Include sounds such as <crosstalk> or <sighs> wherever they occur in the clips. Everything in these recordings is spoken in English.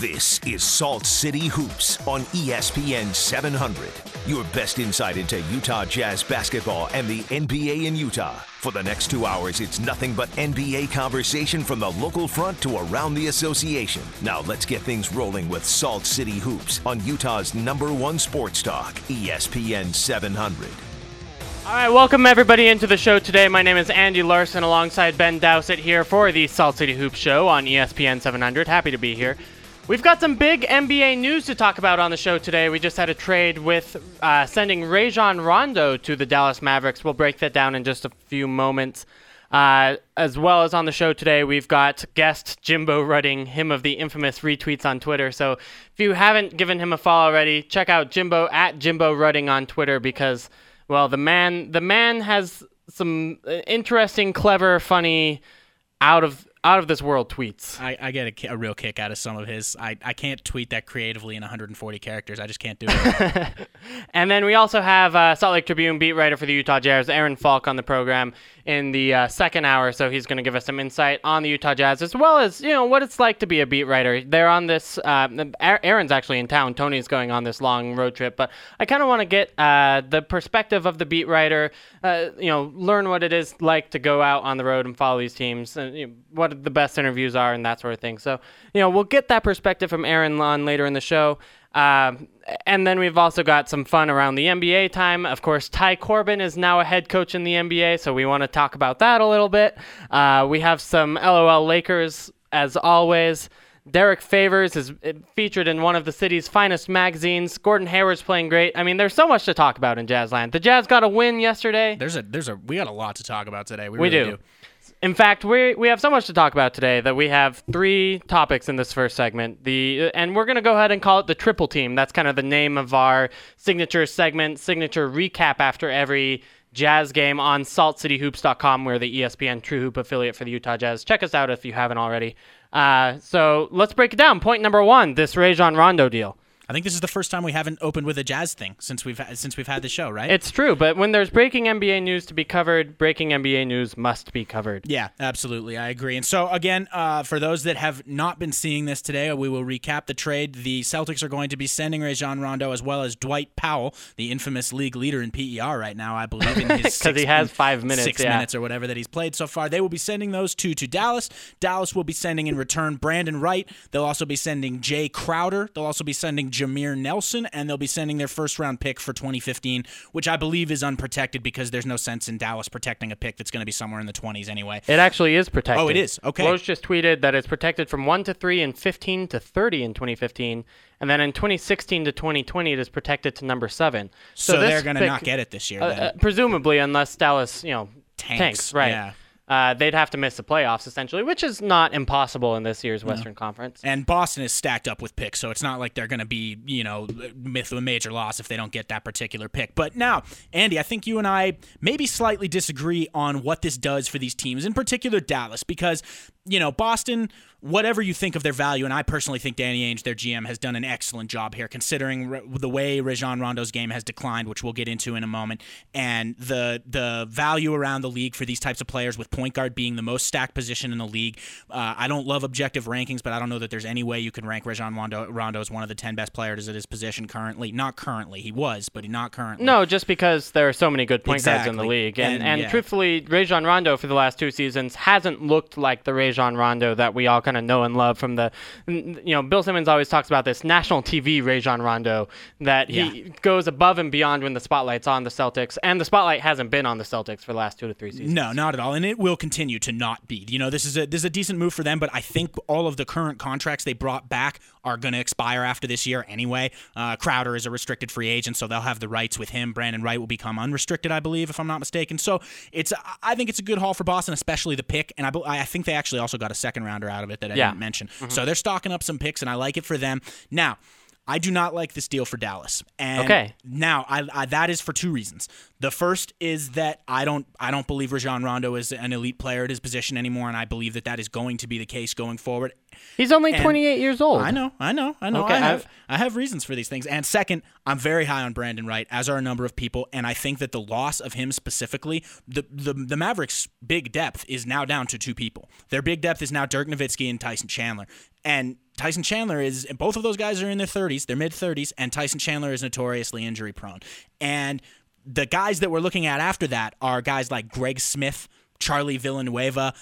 This is Salt City Hoops on ESPN 700. Your best insight into Utah Jazz basketball and the NBA in Utah. For the next two hours, it's nothing but NBA conversation from the local front to around the association. Now let's get things rolling with Salt City Hoops on Utah's number one sports talk, ESPN 700. All right, welcome everybody into the show today. My name is Andy Larson alongside Ben Dowsett here for the Salt City Hoops Show on ESPN 700. Happy to be here. We've got some big NBA news to talk about on the show today. We just had a trade with uh, sending Rajon Rondo to the Dallas Mavericks. We'll break that down in just a few moments. Uh, as well as on the show today, we've got guest Jimbo Rudding, him of the infamous retweets on Twitter. So if you haven't given him a follow already, check out Jimbo at Jimbo Rudding on Twitter because, well, the man the man has some uh, interesting, clever, funny, out of out of this world tweets. I, I get a, a real kick out of some of his. I, I can't tweet that creatively in 140 characters. I just can't do it. <laughs> And then we also have uh, Salt Lake Tribune beat writer for the Utah Jazz, Aaron Falk, on the program in the uh, second hour. So he's going to give us some insight on the Utah Jazz, as well as you know what it's like to be a beat writer. They're on this. Uh, Aaron's actually in town. Tony's going on this long road trip, but I kind of want to get uh, the perspective of the beat writer. Uh, you know, learn what it is like to go out on the road and follow these teams, and you know, what the best interviews are, and that sort of thing. So you know, we'll get that perspective from Aaron on later in the show. Um, and then we've also got some fun around the NBA time. Of course, Ty Corbin is now a head coach in the NBA, so we want to talk about that a little bit. Uh, we have some LOL Lakers, as always. Derrick Favors is uh, featured in one of the city's finest magazines. Gordon Hayward's playing great. I mean, there's so much to talk about in Jazzland. The Jazz got a win yesterday. There's a there's a we got a lot to talk about today. We, We really do. In fact, we we have so much to talk about today that we have three topics in this first segment. The and we're gonna go ahead and call it the triple team. That's kind of the name of our signature segment, signature recap after every Jazz game on SaltCityHoops.com. We're the ESPN True Hoop affiliate for the Utah Jazz. Check us out if you haven't already. Uh, so let's break it down. Point number one: this Rajon Rondo deal. I think this is the first time we haven't opened with a jazz thing since we've since we've had the show, right? It's true, but when there's breaking NBA news to be covered, breaking NBA news must be covered. Yeah, absolutely. I agree. And so, again, uh, for those that have not been seeing this today, we will recap the trade. The Celtics are going to be sending Rajon Rondo as well as Dwight Powell, the infamous league leader in PER right now, I believe, in <laughs> his 'Cause six- he has five minutes, six yeah. minutes or whatever that he's played so far. They will be sending those two to Dallas. Dallas will be sending in return Brandan Wright. They'll also be sending Jae Crowder. They'll also be sending Jameer Nelson, and they'll be sending their first round pick for 2015, which I believe is unprotected because there's no sense in Dallas protecting a pick that's going to be somewhere in the 20s anyway. It actually is protected. Oh, it is? Okay. Woj just tweeted that it's protected from 1 to 3 and 15 to 30 in 2015. And then in 2016 to 2020, it is protected to number 7. So, this they're going to not get it this year. uh, uh, presumably, unless Dallas, you know, Tanks, tanks, right. yeah. Uh, they'd have to miss the playoffs, essentially, which is not impossible in this year's Western Conference. And Boston is stacked up with picks, so it's not like they're going to be, you know, with a major loss if they don't get that particular pick. But now, Andy, I think you and I maybe slightly disagree on what this does for these teams, in particular Dallas, because, you know, Boston, whatever you think of their value, and I personally think Danny Ainge, their GM, has done an excellent job here, considering the way Rajon Rondo's game has declined, which we'll get into in a moment, and the the value around the league for these types of players, with point guard being the most stacked position in the league. Uh, I don't love objective rankings, but I don't know that there's any way you can rank Rajon Rondo, Rondo as one of the 10 best players at his position currently. Not currently. He was, but he not currently. No, just because there are so many good point guards in the league, and And, and, yeah. truthfully, Rajon Rondo for the last two seasons hasn't looked like the Rajon Rondo that we all kind of know and love from the, you know, Bill Simmons always talks about this national TV Rajon Rondo that he Yeah. goes above and beyond when the spotlight's on the Celtics, and the spotlight hasn't been on the Celtics for the last two to three seasons. No, not at all, and it will continue to not be. You know, this is a this is a decent move for them, but I think all of the current contracts they brought back are going to expire after this year anyway. Uh, Crowder is a restricted free agent, so they'll have the rights with him. Brandan Wright will become unrestricted, I believe, if I'm not mistaken. So it's I think it's a good haul for Boston, especially the pick, and I I think they actually also got a second rounder out of it that I Yeah. didn't mention. So they're stocking up some picks, and I like it for them. Now. I do not like this deal for Dallas. And Okay. now I, I that is for two reasons. The first is that I don't I don't believe Rajon Rondo is an elite player at his position anymore, and I believe that that is going to be the case going forward. He's only And 28 years old. I know, I know, I know. Okay, I have I've- I have reasons for these things. And second, I'm very high on Brandan Wright, as are a number of people, and I think that the loss of him specifically, the the, the Mavericks' big depth is now down to two people. Their big depth is now Dirk Nowitzki and Tyson Chandler. And Tyson Chandler is both of those guys are in their 30s, their mid 30s, and Tyson Chandler is notoriously injury prone. And the guys that we're looking at after that are guys like Greg Smith, Charlie Villanueva.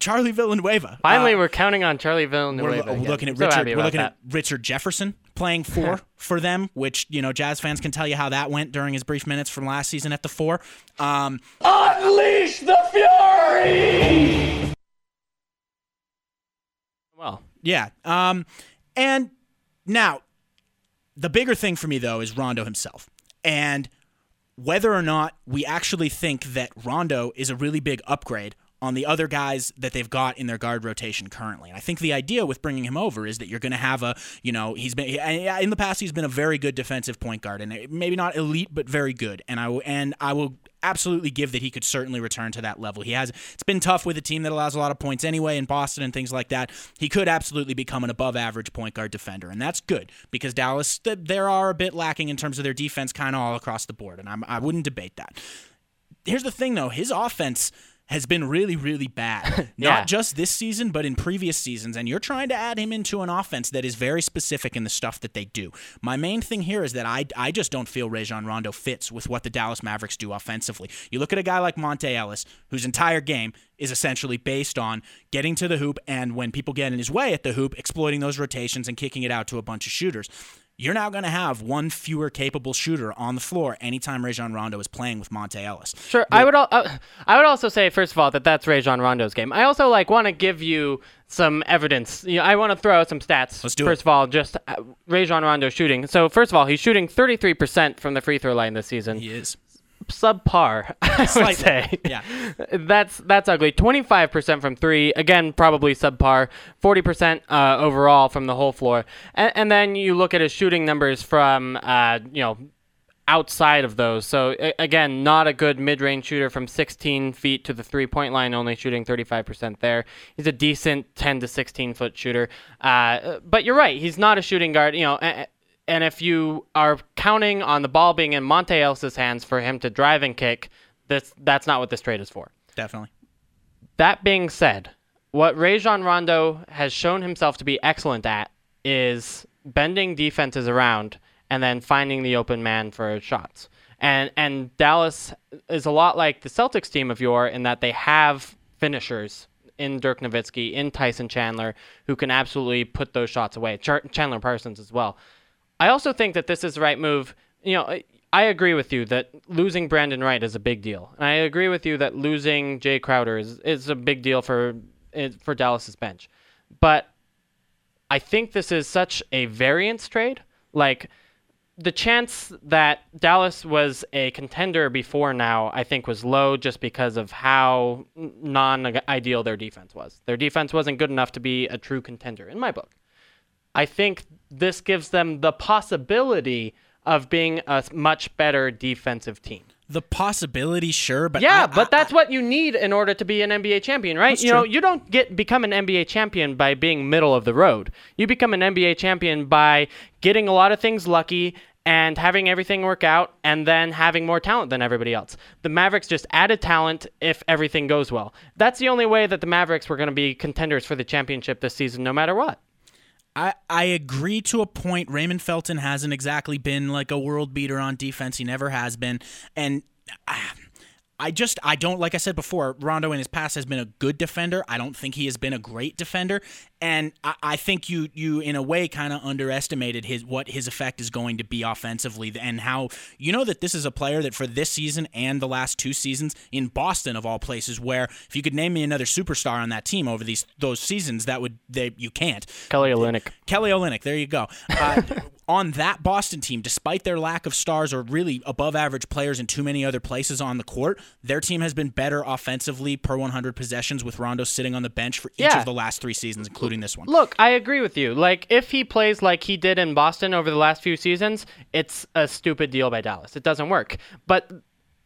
Charlie Villanueva. Finally, uh, we're counting on Charlie Villanueva. we're, again. looking at I'm so Richard. we're looking that. at Richard Jefferson playing four <laughs> for them, which you know Jazz fans can tell you how that went during his brief minutes from last season at the four. Um, Well, Yeah. Um, and now, the bigger thing for me though is Rondo himself, and whether or not we actually think that Rondo is a really big upgrade on the other guys that they've got in their guard rotation currently. And I think the idea with bringing him over is that you're going to have a, you know, he's been in the past he's been a very good defensive point guard and maybe not elite but very good. And I will- and I will absolutely give that he could certainly return to that level. He has it's been tough with a team that allows a lot of points anyway in Boston and things like that. He could absolutely become an above average point guard defender and that's good because Dallas th- there are a bit lacking in terms of their defense kind of all across the board and I'm, I wouldn't debate that. Here's the thing though, his offense has been really, really bad. <laughs> Yeah. Not just this season, but in previous seasons. And you're trying to add him into an offense that is very specific in the stuff that they do. My main thing here is that I, I just don't feel Rajon Rondo fits with what the Dallas Mavericks do offensively. You look at a guy like Monta Ellis, whose entire game is essentially based on getting to the hoop and when people get in his way at the hoop, exploiting those rotations and kicking it out to a bunch of shooters. You're now going to have one fewer capable shooter on the floor anytime Rajon Rondo is playing with Monta Ellis. Sure. I would. Al- uh, I would also say, first of all, that that's Rajon Rondo's game. I also like want to give you some evidence. You know, I want to throw out some stats. Let's do First it. of all, just uh, Rajon Rondo shooting. So first of all, he's shooting 33% from the free throw line this season. He is. Subpar, <laughs> I would say. Yeah. That's that's ugly. 25% from three. Again, probably subpar. 40% uh, overall from the whole floor. And, and then you look at his shooting numbers from, uh, you know, outside of those. So a- again, not a good mid-range shooter from 16 feet to the three-point line, only shooting 35% there. He's a decent 10 to 16 foot shooter. Uh, but you're right, he's not a shooting guard. You know. a- and if you are counting on the ball being in Monta Ellis's hands for him to drive and kick, this that's not what this trade is for. Definitely. That being said, what Rajon Rondo has shown himself to be excellent at is bending defenses around and then finding the open man for shots. And and Dallas is a lot like the Celtics team of yore in that they have finishers in Dirk Nowitzki, in Tyson Chandler, who can absolutely put those shots away. Char- Chandler Parsons as well. I also think that this is the right move. You know, I- agree with you that losing Brandan Wright is a big deal, and I agree with you that losing Jae Crowder is, is a big deal for for Dallas's bench. But I think this is such a variance trade. Like the chance that Dallas was a contender before now, I think, was low just because of how non ideal their defense was. Their defense wasn't good enough to be a true contender, in my book. I think this gives them the possibility of being a much better defensive team. The possibility, sure, but Yeah, I- but I- that's what you need in order to be an NBA champion, right? You know, you don't get become an NBA champion by being middle of the road. You become an NBA champion by getting a lot of things lucky and having everything work out and then having more talent than everybody else. The Mavericks just added talent if everything goes well. That's the only way that the Mavericks were going to be contenders for the championship this season no matter what. I, I agree to a point. Raymond Felton hasn't exactly been like a world beater on defense. He never has been. And I, I just, I don't, like I said before, Rondo in his past has been a good defender. I don't think he has been a great defender. And I, I think you, you in a way, kind of underestimated his what his effect is going to be offensively, and how you know that this is a player that for this season and the last two seasons in Boston of all places, where if you could name me another superstar on that team over these those seasons, that would they you can't. Kelly Olynyk. Kelly Olynyk, there you go. Uh, <laughs> on that Boston team, despite their lack of stars or really above average players in too many other places on the court, their team has been better offensively per 100 possessions with Rondo sitting on the bench for each Yeah. of the last three seasons, including this one. Look, I agree with you. Like, if he plays like he did in Boston over the last few seasons, it's a stupid deal by Dallas. It doesn't work. But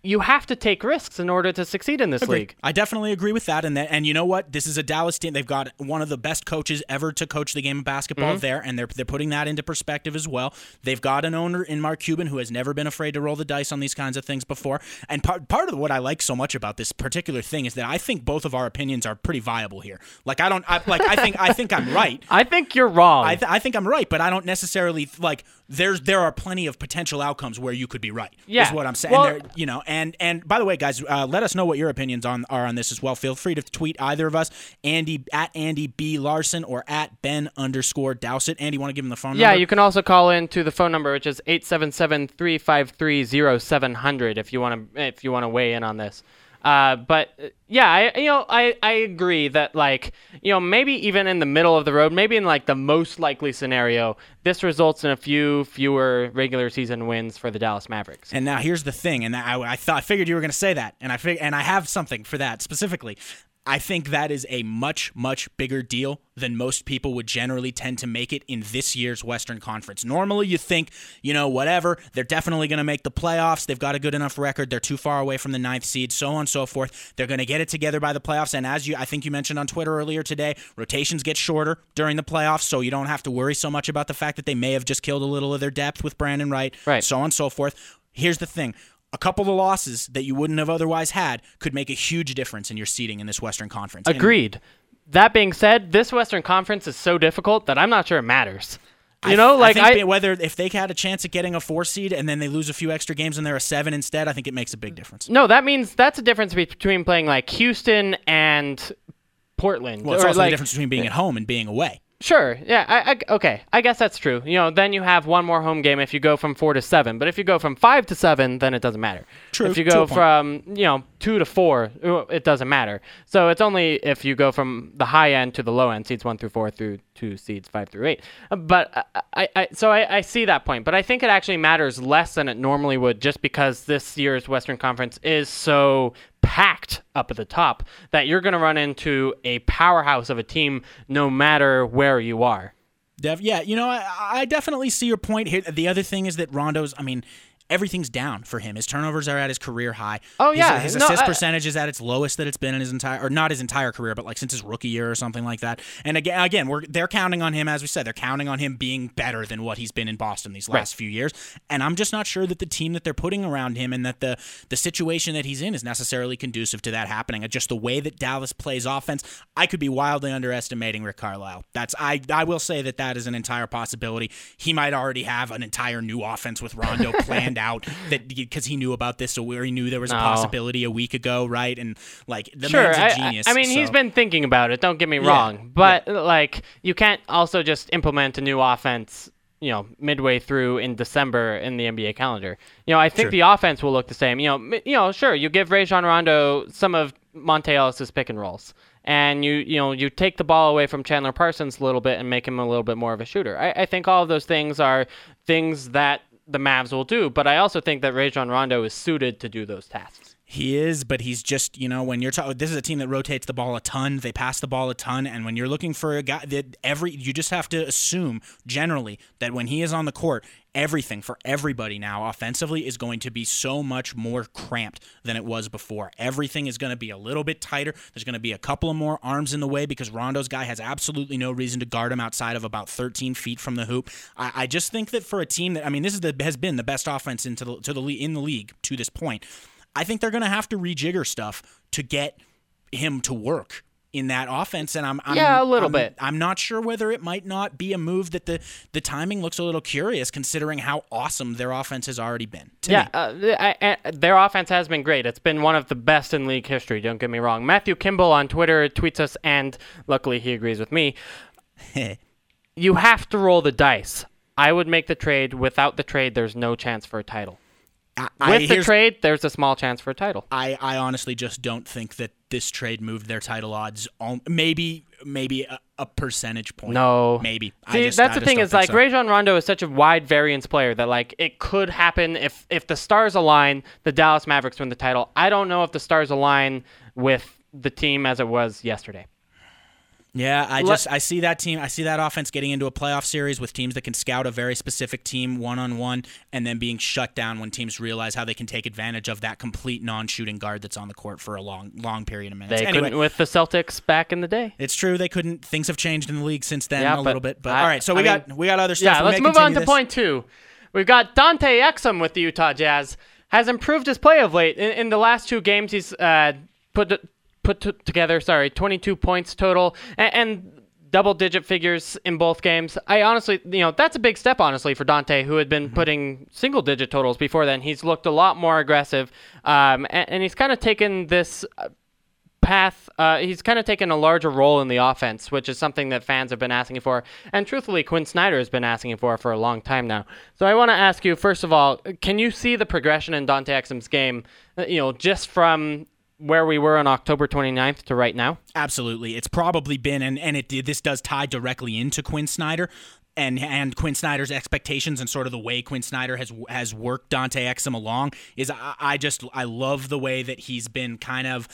you have to take risks in order to succeed in this Agree. league. I definitely agree with that. And that, and you know what? This is a Dallas team. They've got one of the best coaches ever to coach the game of basketball Mm-hmm. there, and they're they're putting that into perspective as well. They've got an owner in Mark Cuban who has never been afraid to roll the dice on these kinds of things before. And part part of what I like so much about this particular thing is that I think both of our opinions are pretty viable here. Like I don't I, like I think I think I'm right. <laughs> I think you're wrong. I, th- I think I'm right, but I don't necessarily like. There's there are plenty of potential outcomes where you could be right. Yeah. is what I'm saying. Well- There- you know, and and by the way, guys, uh, let us know what your opinions on are on this as well. Feel free to tweet either of us, Andy at Andy B Larson or at Ben underscore Dowsett. Andy, want to give him the phone number. yeah, number? you can also call in to the phone number, which is 877-353-0700 if you want to if you want to weigh in on this. Uh, but uh, yeah, I you know I, I agree that like you know maybe even in the middle of the road, maybe in like the most likely scenario, this results in a few fewer regular season wins for the Dallas Mavericks. And now here's the thing, and I, I thought I figured you were going to say that, and I fig- and I have something for that specifically. I think that is a much much bigger deal than most people would generally tend to make it in this year's Western Conference. Normally, you think, you know, whatever, they're definitely going to make the playoffs. They've got a good enough record. They're too far away from the ninth seed, so on and so forth. They're going to get it together by the playoffs. And as you, I think you mentioned on Twitter earlier today, rotations get shorter during the playoffs, so you don't have to worry so much about the fact that they may have just killed a little of their depth with Brandan Wright, Right. so on and so forth. Here's the thing. A couple of losses that you wouldn't have otherwise had could make a huge difference in your seeding in this Western Conference. And Agreed. That being said, this Western Conference is so difficult that I'm not sure it matters. You I- know, like think I, whether if they had a chance at getting a four seed and then they lose a few extra games and they're a seven instead, I think it makes a big difference. No, that means that's a difference between playing like Houston and Portland. Well, it's or also like, the difference between being at home and being away. Sure. Yeah. I, I, okay. I guess that's true. You know, then you have one more home game if you go from four to seven. But if you go from five to seven, then it doesn't matter. True, If you go point. from you know two to four, uh, it doesn't matter. So it's only if you go from the high end to the low end, seeds one through four through to seeds five through eight. Uh, But I, I, I so I, I see that point. But I think it actually matters less than it normally would, just because this year's Western Conference is so packed up at the top that you're going to run into a powerhouse of a team no matter where you are. Yeah, you know, I, I definitely see your point here. The other thing is that Rondo's, I mean, everything's down for him. His turnovers are at his career high. Oh, His- yeah. his, No, assist I- percentage is at its lowest that it's been in his entire, or not his entire career, but like since his rookie year or something like that. And again, again, we're they're counting on him, as we said, they're counting on him being better than what he's been in Boston these last few years. And I'm just not sure that the team that they're putting around him and that the the situation that he's in is necessarily conducive to that happening. Uh, just the way that Dallas plays offense, I could be wildly underestimating Rick Carlisle. That's I I will say that that is an entire possibility. He might already have an entire new offense with Rondo <laughs> planned out that because he knew about this, so where he knew there was a No. possibility a week ago, right? And like the sure, man's a I- I- genius. I, mean, he's been thinking about it. Don't get me wrong, but like, you can't also just implement a new offense. You know, midway through in December in the NBA calendar. You know, I think Sure. the offense will look the same. You know, you know, sure, you give Rajon Rondo some of Monta Ellis's pick and rolls, and you you know you take the ball away from Chandler Parsons a little bit and make him a little bit more of a shooter. I, I think all of those things are things that the Mavs will do, but I also think that Rajon Rondo is suited to do those tasks. He is, but he's just, you know, when you're talking, this is a team that rotates the ball a ton. They pass the ball a ton. And when you're looking for a guy that every, you just have to assume generally that when he is on the court, everything for everybody now offensively is going to be so much more cramped than it was before. Everything is going to be a little bit tighter. There's going to be a couple of more arms in the way because Rondo's guy has absolutely no reason to guard him outside of about 13 feet from the hoop. I, I just think that for a team that, I mean, this is the has been the best offense into the, to the in the league to this point. I think they're going to have to rejigger stuff to get him to work in that offense, and I'm, I'm Yeah, a little I'm- bit. I'm not sure whether it might not be a move that the the timing looks a little curious, considering how awesome their offense has already been. To Yeah, me. uh, I, I, their offense has been great. It's been one of the best in league history. Don't get me wrong. Matthew Kimball on Twitter tweets us, and luckily he agrees with me. <laughs> you have to roll the dice. I would make the trade. Without the trade, there's no chance for a title. I, I- With the trade, there's a small chance for a title. I, I honestly just don't think that this trade moved their title odds. Maybe maybe a, a percentage point. No, maybe. I See, just- that's the thing is like so. Rajon Rondo is such a wide variance player that like it could happen if if the stars align, the Dallas Mavericks win the title. I don't know if the stars align with the team as it was yesterday. Yeah, I just I see that team. I see that offense getting into a playoff series with teams that can scout a very specific team one on one, and then being shut down when teams realize how they can take advantage of that complete non-shooting guard that's on the court for a long long period of minutes. They anyway, couldn't with the Celtics back in the day. it's true they couldn't. Things have changed in the league since then Yeah, a little bit. But I- all right, so we I got mean- we got other stuff. Yeah, We let's move on to this. point two. We've got Dante Exum with the Utah Jazz. Has improved his play of late. In, in the last two games, he's uh, put put t- together, sorry, 22 points total and, and double-digit figures in both games. I honestly, you know, that's a big step, honestly, for Dante, who had been Mm-hmm. putting single-digit totals before then. He's looked a lot more aggressive, um, and, and he's kind of taken this. Uh, path. Uh, he's kind of taken a larger role in the offense, which is something that fans have been asking for, and truthfully, Quinn Snyder has been asking for for a long time now. So I want to ask you, first of all, can you see the progression in Dante Exum's game? uh, You know, just from where we were on October 29th to right now. Absolutely, it's probably been, and and it. This does tie directly into Quinn Snyder. And, and Quinn Snyder's expectations and sort of the way Quinn Snyder has has worked Dante Exum along is I, I just I love the way that he's been kind of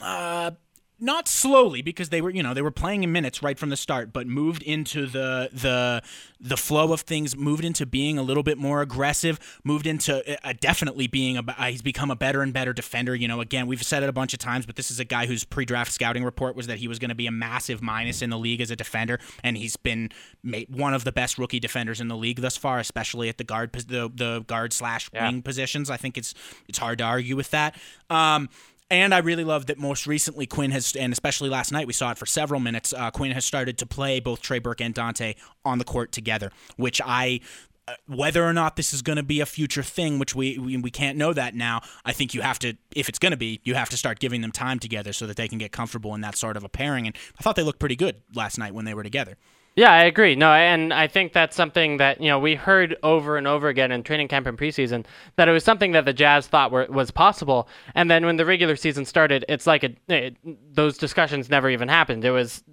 uh, not slowly because they were you know they were playing in minutes right from the start but moved into the the the flow of things moved into being a little bit more aggressive moved into uh, definitely being a uh, he's become a better and better defender. You know again we've said it a bunch of times but this is a guy whose pre-draft scouting report was that he was going to be a massive minus in the league as a defender and he's been one of the best rookie defenders in the league thus far especially at the guard the, the guard slash Yeah. wing positions. I think it's it's hard to argue with that. Um and I really love that most recently Quinn has, and especially last night, we saw it for several minutes. Uh, Quinn has started to play both Trey Burke and Dante on the court together, which I. uh, Whether or not this is going to be a future thing, which we, we we can't know that now, I think you have to, if it's going to be, you have to start giving them time together so that they can get comfortable in that sort of a pairing. And I thought they looked pretty good last night when they were together. Yeah, I agree. No, and I think that's something that you know we heard over and over again in training camp and preseason that it was something that the Jazz thought were, was possible, and then when the regular season started, it's like it, it, those discussions never even happened. It was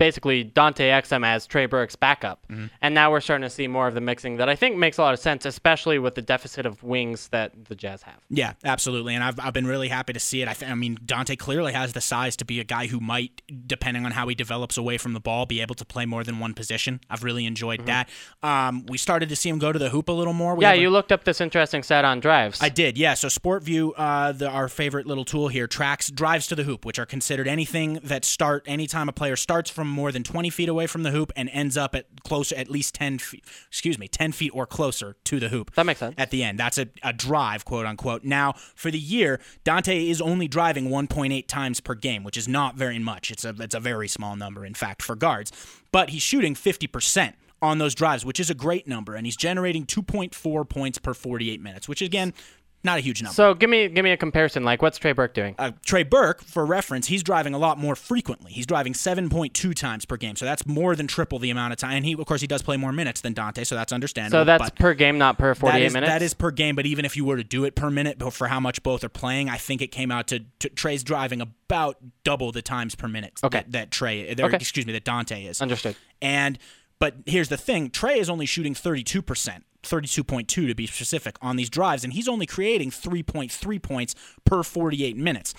basically Dante Exum as Trey Burke's backup, and now we're starting to see more of the mixing that I think makes a lot of sense, especially with the deficit of wings that the Jazz have. Yeah, absolutely, and I've, I've been really happy to see it. I, th- I mean, Dante clearly has the size to be a guy who might, depending on how he develops away from the ball, be able to play more than one position. I've really enjoyed that. Um, we started to see him go to the hoop a little more. We Yeah, you looked up this interesting stat on drives. I did, yeah. So SportVU, uh, the, our favorite little tool here, tracks drives to the hoop, which are considered anything that start anytime a player starts from more than 20 feet away from the hoop and ends up at closer, at least 10 feet, excuse me, 10 feet or closer to the hoop. That makes sense. At the end, that's a, a drive, quote unquote. Now, for the year, Dante is only driving 1.8 times per game, which is not very much. It's a it's a very small number, in fact, for guards. But he's shooting 50 percent on those drives, which is a great number, and he's generating 2.4 points per 48 minutes, which again, not a huge number. so give me give me a comparison. Like, what's Trey Burke doing? uh, Trey Burke, for reference, he's driving a lot more frequently. He's driving 7.2 times per game, so that's more than triple the amount of time. And he, of course, he does play more minutes than Dante, so that's understandable. So that's but per game, not per 48 that is, minutes. That is per game, but even if you were to do it per minute but for how much both are playing, I think it came out to, to Trey's driving about double the times per minute Okay. that, that Trey, Okay. excuse me, that Dante is. Understood. And but here's the thing: Trey is only shooting 32 percent, 32.2 to be specific, on these drives, and he's only creating 3.3 points per 48 minutes.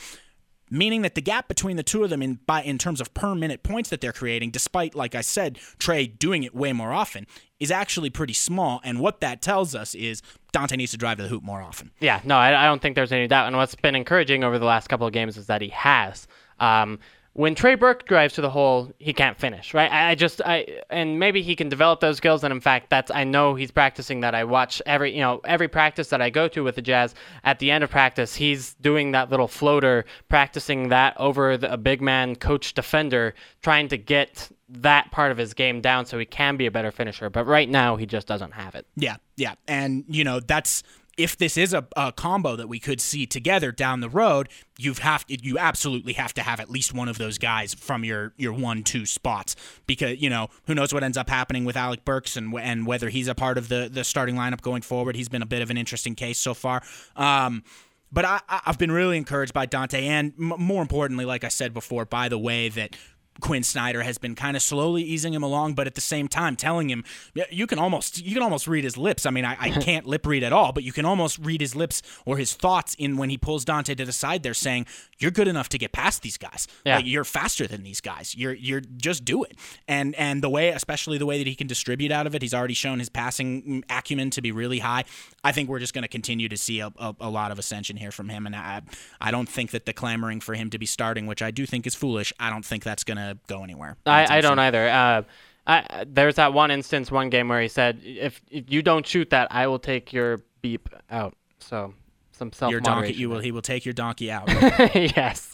Meaning that the gap between the two of them in by in terms of per minute points that they're creating, despite like I said, Trey doing it way more often, is actually pretty small. And what that tells us is Dante needs to drive to the hoop more often. Yeah, no, I, I don't think there's any doubt. And what's been encouraging over the last couple of games is that he has. Um, when Trey Burke drives to the hole, he can't finish, right? I, just, I, and maybe he can develop those skills. And in fact, that's, I know he's practicing that. I watch every, you know, every practice that I go to with the Jazz. At the end of practice, he's doing that little floater, practicing that over the, a big man coach defender, trying to get that part of his game down so he can be a better finisher. But right now, he just doesn't have it. Yeah, yeah, and you know that's if this is a, a combo that we could see together down the road, you have you absolutely have to have at least one of those guys from your your one two spots because you know who knows what ends up happening with Alec Burks and and whether he's a part of the the starting lineup going forward. He's been a bit of an interesting case so far. Um, but I, I've been really encouraged by Dante, and m- more importantly, like I said before, by the way that Quinn Snyder has been kind of slowly easing him along, but at the same time telling him you can almost you can almost read his lips. I mean, I, I <laughs> can't lip read at all, but you can almost read his lips or his thoughts in when he pulls Dante to the side They're saying you're good enough to get past these guys. Yeah. Like, you're faster than these guys. You're you're just do it. And and the way, especially the way that he can distribute out of it, he's already shown his passing mm, acumen to be really high. I think we're just going to continue to see a, a, a lot of ascension here from him, and I I don't think that the clamoring for him to be starting, which I do think is foolish, I don't think that's going to go anywhere. I, I don't either. Uh, I, there's that one instance, one game where he said, if, if you don't shoot that, I will take your beep out. So some self Your donkey, you will. He will take your donkey out. <laughs> yes.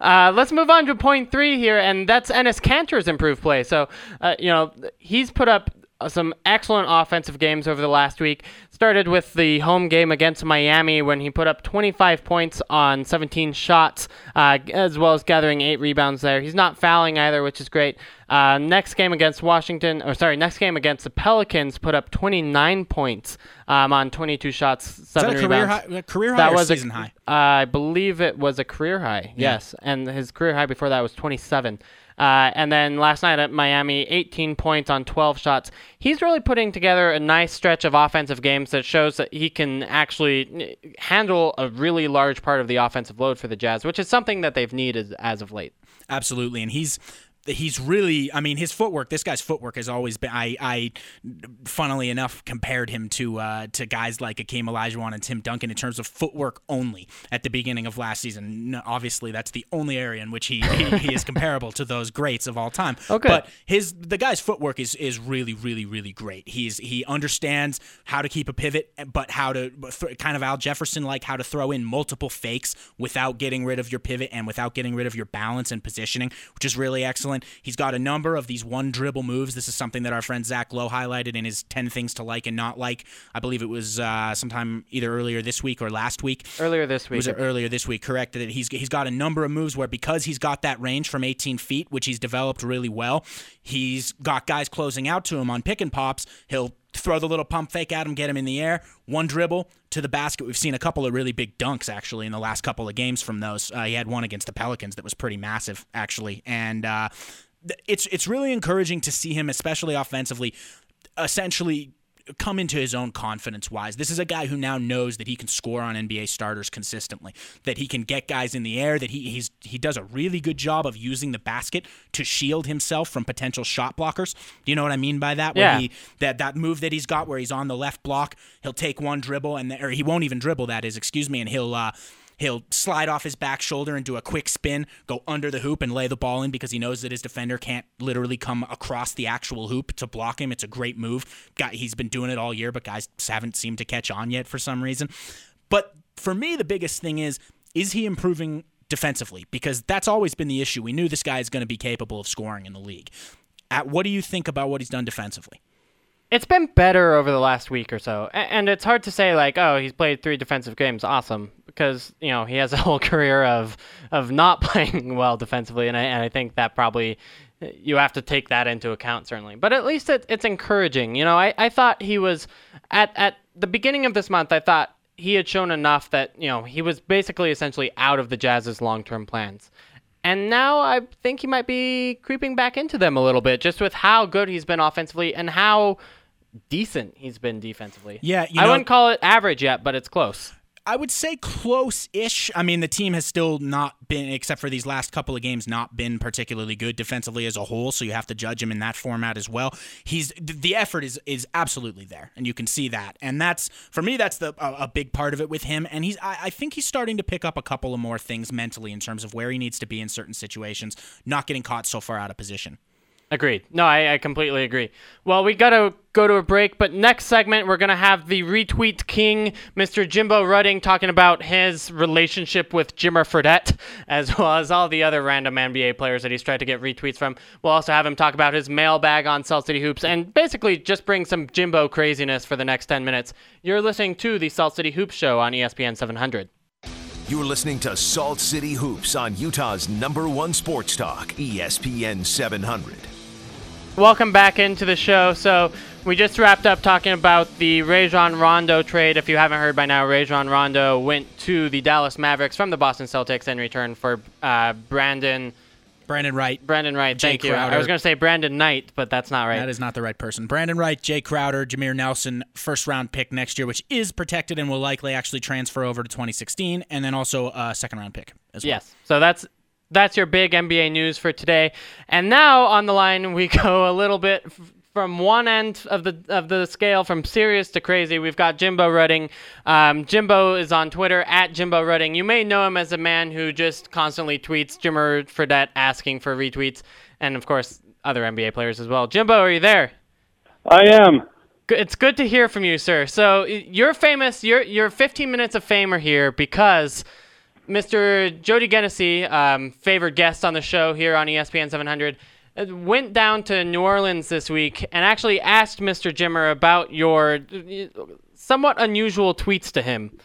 Uh, let's move on to point three here, and that's Enes Kanter's improved play. So, uh, you know, he's put up some excellent offensive games over the last week. Started with the home game against Miami when he put up 25 points on 17 shots, uh, as well as gathering eight rebounds there. He's not fouling either, which is great. Uh, next game against Washington, or sorry, next game against the Pelicans, put up 29 points um, on 22 shots, Is that seven a career rebounds. high? A career high That was season a, high? I believe it was a career high. Yes, and his career high before that was 27. Uh, and then last night at Miami, 18 points on 12 shots. He's really putting together a nice stretch of offensive games that shows that he can actually eh, handle a really large part of the offensive load for the Jazz, which is something that they've needed as of late. Absolutely, and he's he's really. I mean, his footwork. This guy's footwork has always been. I, I funnily enough, compared him to uh, to guys like Akeem Olajuwon and Tim Duncan in terms of footwork only at the beginning of last season. Obviously, that's the only area in which he, he, he is <laughs> comparable to those greats of all time. Okay. But his the guy's footwork is is really really really great. He's he understands how to keep a pivot, but how to kind of Al Jefferson like how to throw in multiple fakes without getting rid of your pivot and without getting rid of your balance and positioning, which is really excellent. He's got a number of these one dribble moves. This is something that our friend Zach Lowe highlighted in his ten things to like and not like. I believe it was uh, sometime either earlier this week or last week. Earlier this week. Was it earlier this week? Correct. That he's he's got a number of moves where because he's got that range from 18 feet, which he's developed really well, he's got guys closing out to him on pick and pops. He'll throw the little pump fake at him, get him in the air, one dribble to the basket. We've seen a couple of really big dunks actually in the last couple of games from those. Uh, he had one against the Pelicans that was pretty massive actually, and uh, it's it's really encouraging to see him, especially offensively, essentially come into his own confidence wise. This is a guy who now knows that he can score on NBA starters consistently, that he can get guys in the air, that he he's he does a really good job of using the basket to shield himself from potential shot blockers. Do you know what I mean by that? Where Yeah. he that that move that he's got where he's on the left block, he'll take one dribble and or he won't even dribble that is, excuse me, and he'll uh He'll slide off his back shoulder and do a quick spin, go under the hoop and lay the ball in because he knows that his defender can't literally come across the actual hoop to block him. It's a great move. Guy, he's been doing it all year, but guys haven't seemed to catch on yet for some reason. But for me, the biggest thing is is he improving defensively? Because that's always been the issue. We knew this guy is going to be capable of scoring in the league. At, what do you think about what he's done defensively? It's been better over the last week or so, and it's hard to say like, oh, he's played three defensive games, awesome, because you know he has a <laughs> whole career of of not <laughs> playing well defensively, and I, and I think that probably uh, you have to take that into account certainly. But at least it, it's encouraging. You know, I, I thought he was at at the beginning of this month. I thought he had shown enough that you know he was basically essentially out of the Jazz's long term plans. And now I think he might be creeping back into them a little bit, just with how good he's been offensively and how decent he's been defensively. Yeah, you I know- wouldn't call it average yet, but it's close. I would say close-ish. I mean, the team has still not been, except for these last couple of games, not been particularly good defensively as a whole. So you have to judge him in that format as well. He's the effort is is absolutely there, and you can see that. And that's for me, that's the a, a big part of it with him. And he's I, I think he's starting to pick up a couple of more things mentally in terms of where he needs to be in certain situations, not getting caught so far out of position. Agreed. No, I, I completely agree. Well, we got to go to a break, but next segment, we're going to have the retweet king, Mr. Jimbo Rudding, talking about his relationship with Jimmer Fredette, as <laughs> well as all the other random NBA players that he's tried to get retweets from. We'll also have him talk about his mailbag on Salt City Hoops and basically just bring some Jimbo craziness for the next 10 minutes. You're listening to the Salt City Hoops Show on ESPN 700. You're listening to Salt City Hoops on Utah's number one sports talk, ESPN 700. Welcome back into the show. So we just wrapped up talking about the Rajon Rondo trade. If you haven't heard by now, Rajon Rondo went to the Dallas Mavericks from the Boston Celtics in return for uh, Brandon Brandan Wright. Brandan Wright. Jae thank you. Crowder. I was going to say Brandon Knight, but that's not right. That is not the right person. Brandan Wright, Jae Crowder, Jameer Nelson, first round pick next year, which is protected and will likely actually transfer over to 2016, and then also a second round pick as well. Yes. So that's that's your big NBA news for today. And now on the line we <laughs> go a little bit f- from one end of the of the scale, from serious to crazy. We've got Jimbo Rudding. Um, Jimbo is on Twitter at Jimbo Rudding. You may know him as a man who just constantly tweets Jimmer Fredette asking for retweets, and of course other NBA players as well. Jimbo, are you there? I am. It's good to hear from you, sir. So you're famous. You're you're 15 minutes of fame are here because Mr. Jody Genessy, um, favored guest on the show here on ESPN 700, uh, went down to New Orleans this week and actually asked Mr. Jimmer about your uh, somewhat unusual tweets to him.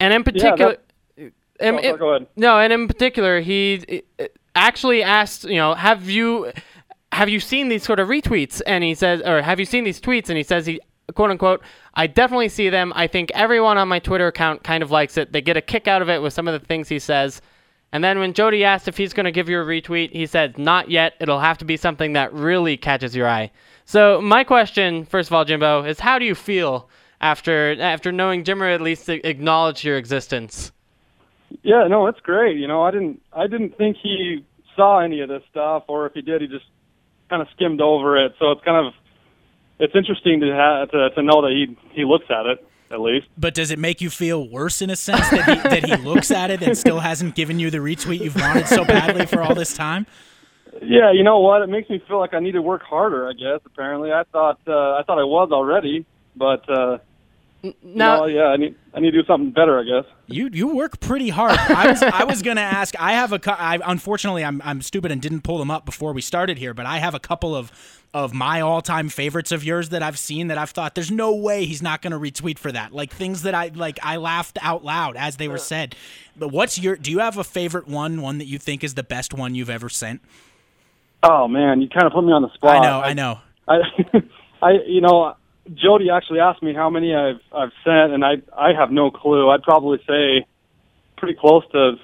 And in particular, in- Oh, in- go ahead. no, and in particular, he uh, actually asked, you know, have you have you seen these sort of retweets? And he says, or have you seen these tweets? And he says, he quote unquote, I definitely see them. I think everyone on my Twitter account kind of likes it. They get a kick out of it with some of the things he says. And then when Jody asked if he's going to give you a retweet, he said, not yet. It'll have to be something that really catches your eye. So my question, first of all, Jimbo, is how do you feel after after knowing Jimmer at least acknowledged your existence? Yeah, no, it's great. You know, I didn't I didn't think he saw any of this stuff, or if he did, he just kind of skimmed over it. So it's kind of it's interesting to have to, to know that he he looks at it at least. But does it make you feel worse in a sense that he, <laughs> that he looks at it and still hasn't given you the retweet you've wanted so badly for all this time? Yeah, you know what? It makes me feel like I need to work harder. I guess apparently I thought uh, I thought I was already, but uh, Now, no, yeah, I need I need to do something better. I guess. You you work pretty hard. I was I was gonna ask. I have a. cou- unfortunately I'm I'm stupid and didn't pull them up before we started here. But I have a couple of of my all time favorites of yours that I've seen that I've thought there's no way he's not gonna retweet for that. Like things that I like I laughed out loud as they were said. But what's your? Do you have a favorite one? One that you think is the best one you've ever sent? Oh man, you kind of put me on the spot. I know. I know. I, <laughs> I, you know, Jody actually asked me how many I've I've sent, and I I have no clue. I'd probably say pretty close to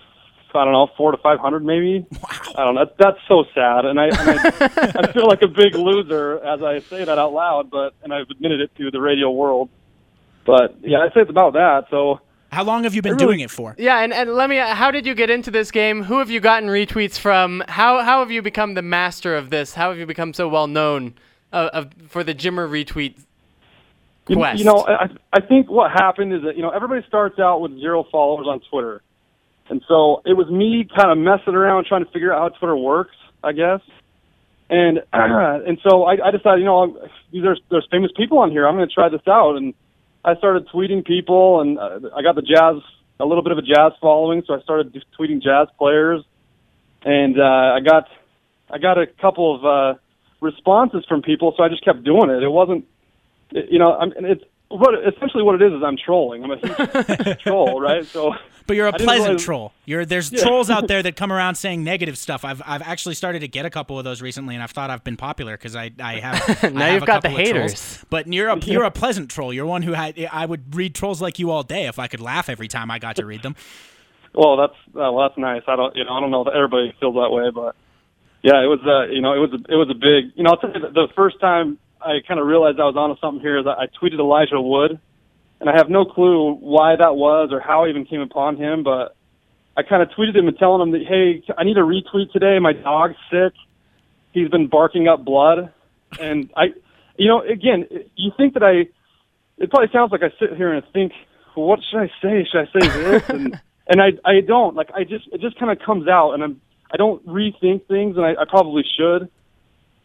I don't know four to five hundred maybe. Wow. I don't know. That's, that's so sad, and I and I, <laughs> I feel like a big loser as I say that out loud, but and I've admitted it to the radio world. But yeah, I say it's about that. So How long have you been really- doing it for? Yeah, and, and let me. How did you get into this game? Who have you gotten retweets from? How how have you become the master of this? How have you become so well known uh, of, for the Jimmer retweet You, you know, I, I think what happened is that you know everybody starts out with zero followers on Twitter, and so it was me kind of messing around trying to figure out how Twitter works, I guess. And <clears throat> and so I, I decided, you know, there's there's famous people on here. I'm going to try this out, and I started tweeting people, and uh, I got the jazz a little bit of a jazz following, so I started tweeting jazz players, and uh, I got I got a couple of uh, responses from people, so I just kept doing it. It wasn't you know, I'm, and it's what essentially what it is is I'm trolling. I'm a <laughs> troll, right? So, But you're a pleasant realize- troll. You're there's trolls out there <laughs> that come around saying negative stuff. I've I've actually started to get a couple of those recently, and I've thought I've been popular because I I have. <laughs> Now I have you've a got the couple of trolls. haters. But you're a you're a pleasant troll. You're one who had I would read trolls like you all day if I could laugh every time I got to read them. well, that's uh, well, that's nice. I don't, you know, I don't know that everybody feels that way, but yeah, it was, uh, you know, it was, a, it was a big, you know, I'll tell you the, the first time I kind of realized I was onto something here is I, I tweeted Elijah Wood, and I have no clue why that was or how I even came upon him, but I kind of tweeted him and telling him that, hey, I need a retweet today. My dog's sick. He's been barking up blood, and I, you know, again, you think that I, it probably sounds like I sit here and think, well, what should I say? Should I say this? And <laughs> and I I don't like I just it just kind of comes out, and I'm I don't rethink things, and I, I probably should,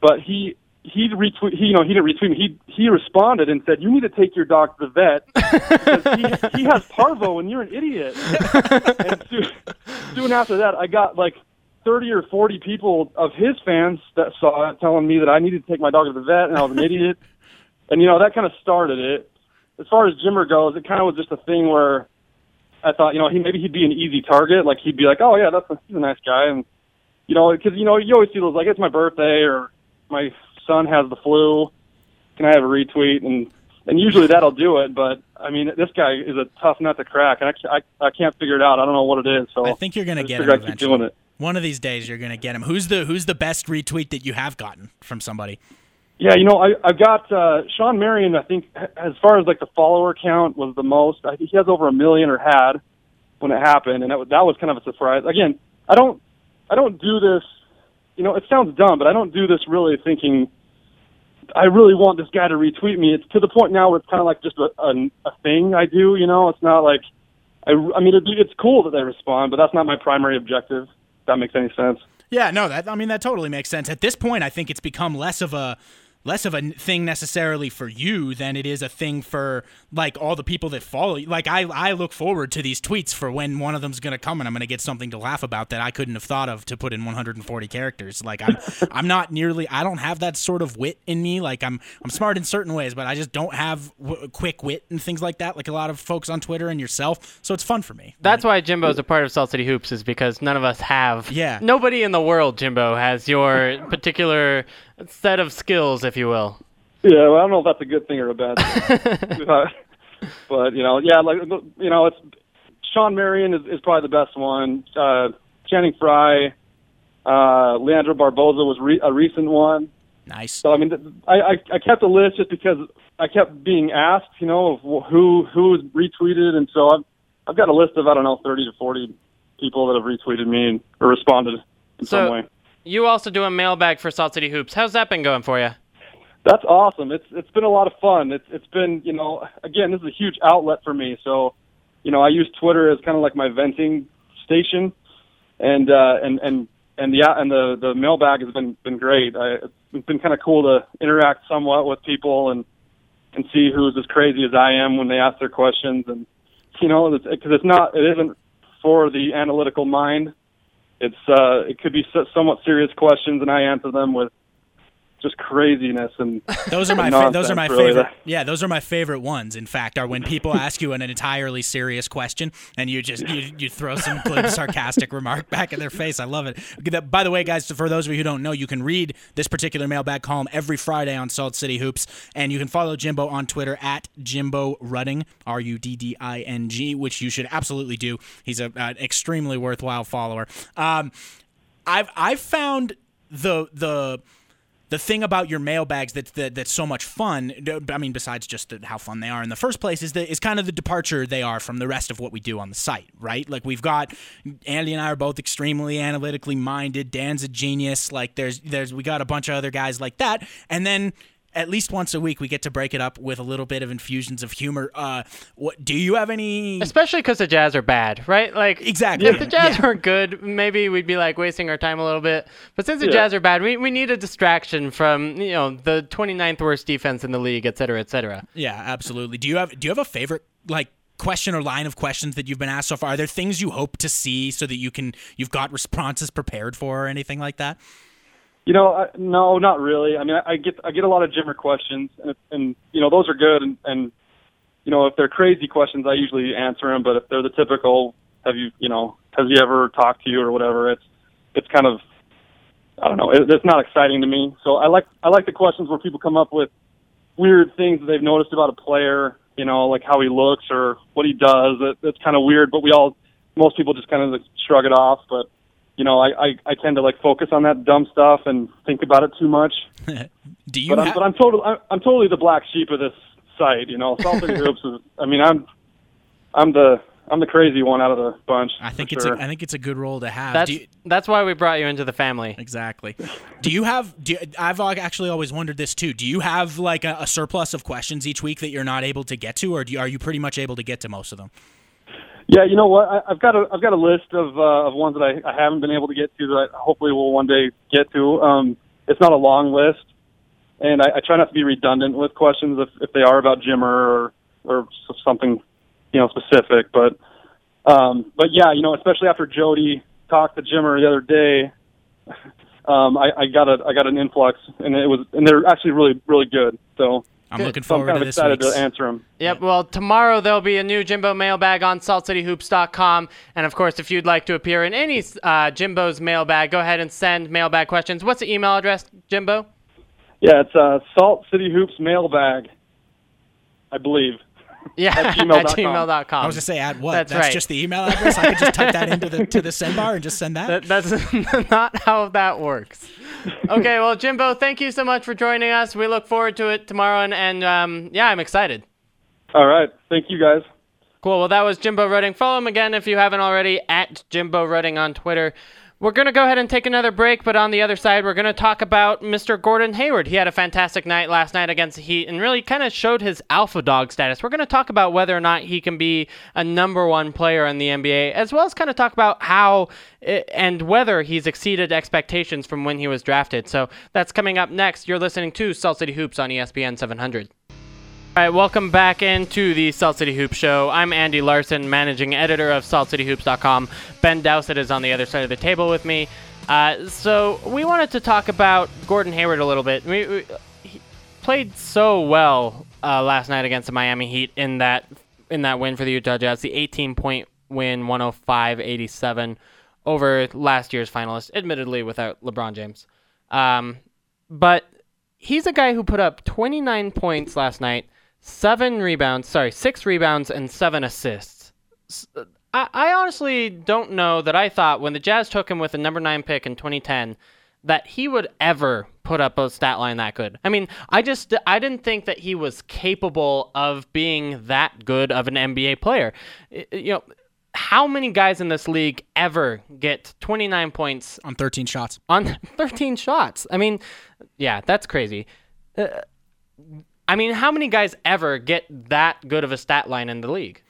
but he. He retweet. He, you know, he didn't retweet me. He he responded and said, "You need to take your dog to the vet because he, he has parvo, and you're an idiot." <laughs> and soon, soon after that, I got like thirty or forty people of his fans that saw it, telling me that I needed to take my dog to the vet, and I was an idiot. <laughs> And you know that kind of started it. As far as Jimmer goes, it kind of was just a thing where I thought, you know, he maybe he'd be an easy target. Like he'd be like, oh yeah, that's a, he's a nice guy, and you know, because you know you always see those like it's my birthday or my son has the flu. Can I have a retweet? And and usually that'll do it. But I mean, this guy is a tough nut to crack, and I, I, I can't figure it out. I don't know what it is. So I think you're gonna get him I keep eventually. doing it. One of these days you're gonna get him. Who's the Who's the best retweet that you have gotten from somebody? Yeah, you know, I, I've got uh, Shawn Marion. I think as far as like the follower count was the most. I think he has over a million or had when it happened, and that was, that was kind of a surprise. Again, I don't I don't do this. You know, it sounds dumb, but I don't do this really thinking I really want this guy to retweet me. It's to the point now where it's kind of like just a, a, a thing I do. You know, it's not like I. I mean, it, it's cool that they respond, but that's not my primary objective. If that makes any sense. Yeah, no, that I mean that totally makes sense. At this point, I think it's become less of a less of a thing necessarily for you than it is a thing for like all the people that follow you. Like I, I look forward to these tweets for when one of them's gonna come and I'm gonna get something to laugh about that I couldn't have thought of to put in 140 characters. Like I'm, <laughs> I'm not nearly. I don't have that sort of wit in me. Like I'm, I'm smart in certain ways, but I just don't have w- quick wit and things like that. Like a lot of folks on Twitter and yourself. So it's fun for me. That's why Jimbo's a part of Salt City Hoops is because none of us have. Yeah. Nobody in the world, Jimbo, has your particular set of skills, if you will. Yeah, well, I don't know if that's a good thing or a bad thing. <laughs> but, but you know, yeah, like you know, it's Shawn Marion is, is probably the best one. Uh, Channing Frye, uh, Leandro Barbosa was re- a recent one. Nice. So I mean, th- I, I I kept a list just because I kept being asked, you know, of who who was retweeted, and so I've I've got a list of I don't know thirty to forty people that have retweeted me and, or responded in So- some way. You also do a mailbag for Salt City Hoops. How's that been going for you? That's awesome. It's it's been a lot of fun. It's it's been you know again this is a huge outlet for me. So you know I use Twitter as kind of like my venting station, and uh, and and and the and the the mailbag has been been great. I, it's been kind of cool to interact somewhat with people and and see who's as crazy as I am when they ask their questions and you know because it's, it's not it isn't for the analytical mind. It's uh it could be so- somewhat serious questions and I answer them with just craziness and <laughs> Those are my fa- those are my really. favorite. Yeah, those are my favorite ones. In fact, are when people ask you an entirely serious question and you just you, you throw some sarcastic remark back in their face. I love it. By the way, guys, for those of you who don't know, you can read this particular mailbag column every Friday on Salt City Hoops, and you can follow Jimbo on Twitter at Jimbo Rudding R U D D I N G, which you should absolutely do. He's a, an extremely worthwhile follower. Um, I've I've found the the the thing about your mailbags that's that, that's so much fun i mean besides just the, how fun they are in the first place is that is kind of the departure they are from the rest of what we do on the site right? Like we've got andy and i are both extremely analytically minded dan's a genius like there's there's we got a bunch of other guys like that and then at least once a week we get to break it up with a little bit of infusions of humor uh what do you have any Especially because the Jazz are bad, right? Like Exactly. If the Jazz Yeah. weren't good, maybe we'd be like wasting our time a little bit. But since the Yeah. Jazz are bad, we, we need a distraction from you know the 29th worst defense in the league, et cetera, et cetera. Yeah, absolutely. Do you have do you have a favorite like question or line of questions that you've been asked so far? Are there things you hope to see so that you can you've got responses prepared for or anything like that? You know, I, no, not really. I mean, I, I get I get a lot of Jimmer questions, and, and you know those are good. And, and you know, if they're crazy questions, I usually answer them. But if they're the typical, have you you know, has he ever talked to you or whatever? It's it's kind of I don't know. It, it's not exciting to me. So I like I like the questions where people come up with weird things that they've noticed about a player. You know, like how he looks or what he does. It, it's kind of weird, but we all most people just kind of shrug it off. But you know, I, I I tend to like focus on that dumb stuff and think about it too much. <laughs> Do you But I'm ha- but I'm totally I'm, I'm totally the black sheep of this site. You know, Salt City Hoops is. I mean, I'm I'm the I'm the crazy one out of the bunch. I think it's sure. a, I think it's a good role to have. That's you- that's why we brought you into the family. exactly. Do you have? Do you, I've actually always wondered this too. Do you have like a, a surplus of questions each week that you're not able to get to, or do you, are you pretty much able to get to most of them? Yeah, you know what? I, I've got a I've got a list of uh, of ones that I, I haven't been able to get to that hopefully will one day get to. Um, it's not a long list, and I, I try not to be redundant with questions if, if they are about Jimmer or or something you know specific. But um, but yeah, you know, especially after Jody talked to Jimmer the other day, <laughs> um, I, I got a I got an influx, and it was and they're actually really really good. So, I'm looking so I'm forward kind to of this excited week's. to answer them. Yep. Well, tomorrow there'll be a new Jimbo mailbag on saltcityhoops.com. And of course, if you'd like to appear in any uh, Jimbo's mailbag, go ahead and send mailbag questions. What's the email address, Jimbo? Yeah, it's uh, Salt City Hoops mailbag, I believe. Yeah, at <laughs> at gmail.com. gmail.com. I was gonna say at what? That's That's right. just the email address. I could just type that into the <laughs> to the send bar and just send that. That, that's <laughs> not how that works. Okay, well, Jimbo, thank you so much for joining us. We look forward to it tomorrow, and, and um, yeah, I'm excited. All right. Thank you, guys. Cool. Well, that was Jimbo Rudding. Follow him again if you haven't already at Jimbo Rudding on Twitter. We're going to go ahead and take another break, but on the other side, we're going to talk about Mr. Gordon Hayward. He had a fantastic night last night against the Heat and really kind of showed his alpha dog status. We're going to talk about whether or not he can be a number one player in the NBA, as well as kind of talk about how eh, and whether he's exceeded expectations from when he was drafted. So that's coming up next. You're listening to Salt City Hoops on ESPN 700. All right, welcome back into the Salt City Hoops show. I'm Andy Larson, managing editor of SaltCityHoops.com. Ben Dowsett is on the other side of the table with me. Uh, so we wanted to talk about Gordon Hayward a little bit. We, we, he played so well uh, last night against the Miami Heat in that in that win for the Utah Jazz, the 18 point win, 105-87 over last year's finalist, admittedly without LeBron James. Um, but he's a guy who put up 29 points last night, seven rebounds, sorry, six rebounds and seven assists. I honestly don't know that I thought when the Jazz took him with the number nine pick in 2010 that he would ever put up a stat line that good. I mean, I just I didn't think that he was capable of being that good of an NBA player. You know, how many guys in this league ever get 29 points on 13 shots. on <laughs> 13 shots. I mean, yeah, that's crazy. Uh, I mean, how many guys ever get that good of a stat line in the league?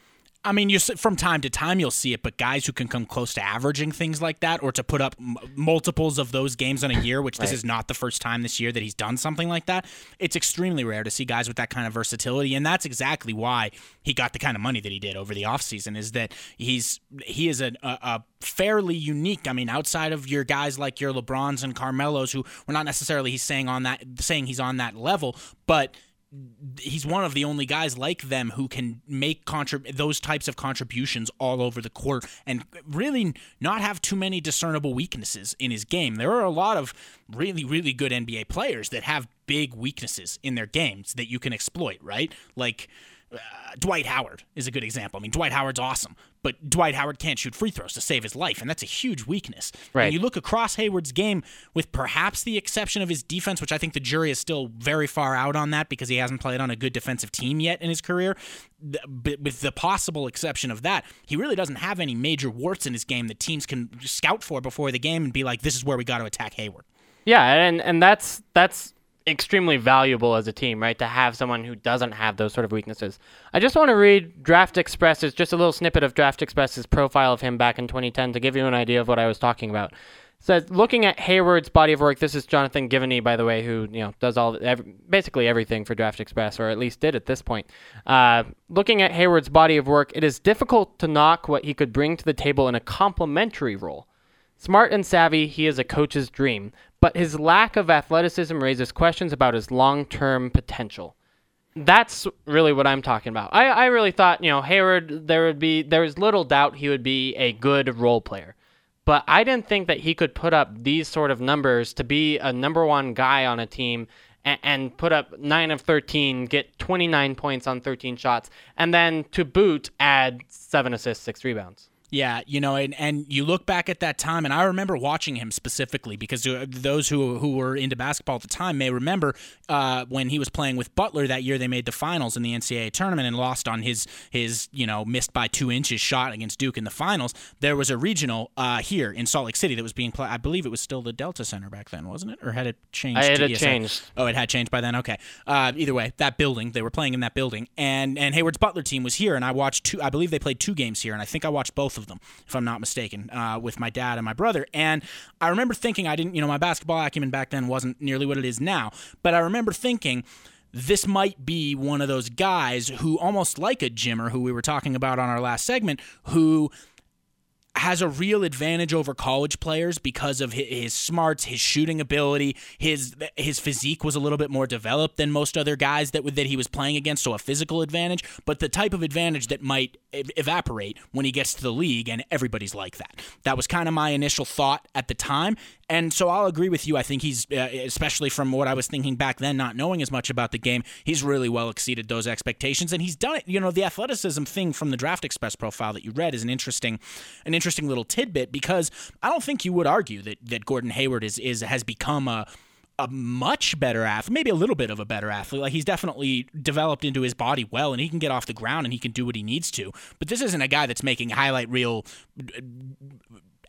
I mean, you from time to time you'll see it, but guys who can come close to averaging things like that, or to put up m- multiples of those games in a year, which this is not the first time this year that he's done something like that. It's extremely rare to see guys with that kind of versatility, and that's exactly why he got the kind of money that he did over the offseason, Is that he's he is a, a, a fairly unique. I mean, outside of your guys like your LeBrons and Carmelos, who we're not necessarily he's saying on that saying he's on that level, but he's one of the only guys like them who can make contrib- those types of contributions all over the court and really not have too many discernible weaknesses in his game. There are a lot of really, really good NBA players that have big weaknesses in their games that you can exploit, right? Like uh, Dwight Howard is a good example. I mean, Dwight Howard's awesome, but Dwight Howard can't shoot free throws to save his life, and that's a huge weakness. Right. And you look across Hayward's game, with perhaps the exception of his defense, which I think the jury is still very far out on that because he hasn't played on a good defensive team yet in his career. But with the possible exception of that, he really doesn't have any major warts in his game that teams can scout for before the game and be like, "This is where we got to attack Hayward." Yeah, and and that's that's extremely valuable as a team, right? To have someone who doesn't have those sort of weaknesses. I just want to read Draft Express's just a little snippet of Draft Express's profile of him back in 2010 to give you an idea of what I was talking about. It says looking at Hayward's body of work. This is Jonathan Givony, by the way, who you know does all every, basically everything for Draft Express, or at least did at this point. Uh, looking at Hayward's body of work, it is difficult to knock what he could bring to the table in a complementary role. Smart and savvy, he is a coach's dream, but his lack of athleticism raises questions about his long term potential. That's really what I'm talking about. I, I really thought, you know, Hayward, there would be, there was little doubt he would be a good role player. But I didn't think that he could put up these sort of numbers to be a number one guy on a team and, and put up 9 of 13, get 29 points on 13 shots, and then to boot, add 7 assists, 6 rebounds. Yeah, you know, and, and you look back at that time, and I remember watching him specifically because uh, those who who were into basketball at the time may remember uh, when he was playing with Butler that year. They made the finals in the NCAA tournament and lost on his his you know missed by two inches shot against Duke in the finals. There was a regional uh, here in Salt Lake City that was being played. I believe it was still the Delta Center back then, wasn't it, or had it changed? I had to it ESL? changed. Oh, it had changed by then. Okay. Uh, either way, that building they were playing in that building, and and Hayward's Butler team was here, and I watched two. I believe they played two games here, and I think I watched both of them, if I'm not mistaken, uh, with my dad and my brother. And I remember thinking, I didn't, you know, my basketball acumen back then wasn't nearly what it is now, but I remember thinking. This might be one of those guys who, almost like a Jimmer, who we were talking about on our last segment, who has a real advantage over college players because of his smarts, his shooting ability, his his physique was a little bit more developed than most other guys that that he was playing against, so a physical advantage, but the type of advantage that might evaporate when he gets to the league and everybody's like that. That was kind of my initial thought at the time. And so I'll agree with you. I think he's, uh, especially from what I was thinking back then, not knowing as much about the game, he's really well exceeded those expectations, and he's done it. You know, the athleticism thing from the Draft Express profile that you read is an interesting, an interesting little tidbit because I don't think you would argue that that Gordon Hayward is is has become a a much better athlete, maybe a little bit of a better athlete. Like he's definitely developed into his body well, and he can get off the ground and he can do what he needs to. But this isn't a guy that's making highlight reel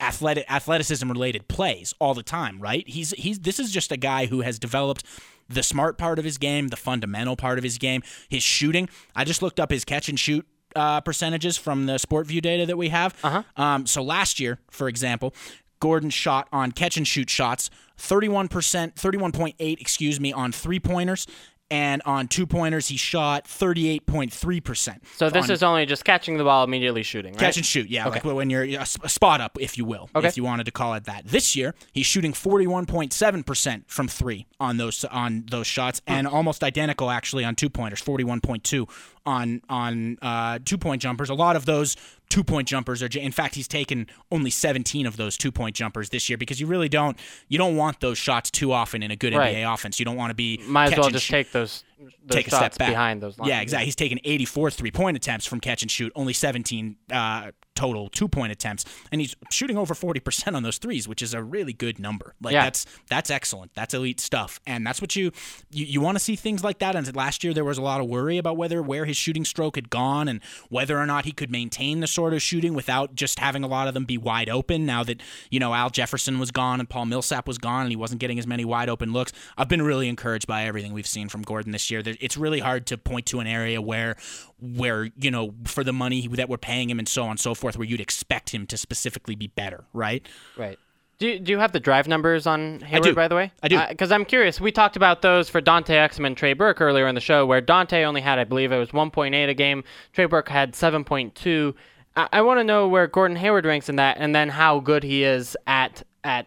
athletic athleticism related plays all the time, right? He's he's this is just a guy who has developed the smart part of his game, the fundamental part of his game, his shooting. I just looked up his catch and shoot uh, percentages from the SportVU data that we have. Uh-huh. Um, so last year, for example, Gordon shot on catch and shoot shots 31%, 31.8, excuse me, on three pointers. And on two pointers, he shot 38.3%. So this on is only just catching the ball, immediately shooting, right? Catch and shoot, yeah, like when you're a spot up, if you will, Okay. if you wanted to call it that. This year, he's shooting 41.7% from three on those on those shots, and almost identical actually on two pointers, 41.2 on on uh, two point jumpers. A lot of those two point jumpers are. In fact, he's taken only 17 of those two point jumpers this year because you really don't you don't want those shots too often in a good Right. NBA offense. You don't want to be Might as well just shoot take those, those take a step back behind those lines. Yeah, exactly. He's taken 84 three point attempts from catch and shoot, only 17 uh, total two point attempts, and he's shooting over 40% on those threes, which is a really good number. Like Yeah. that's that's excellent. That's elite stuff, and that's what you you, you want to see things like that. And last year there was a lot of worry about whether where his shooting stroke had gone and whether or not he could maintain the sort of shooting without just having a lot of them be wide open. Now that you know Al Jefferson was gone and Paul Millsap was gone, and he wasn't getting as many wide open looks, I've been really encouraged by everything we've seen from Gordon this year. It's really hard to point to an area where where you know for the money that we're paying him and so on and so forth, where you'd expect him to specifically be better, right? Right. Do you, do you have the drive numbers on Hayward, do. by the way? I do. Uh, because I'm curious. We talked about those for Dante Exum and Trey Burke earlier in the show, where Dante only had, I believe it was 1.8 a game. Trey Burke had 7.2. I, I want to know where Gordon Hayward ranks in that, and then how good he is at at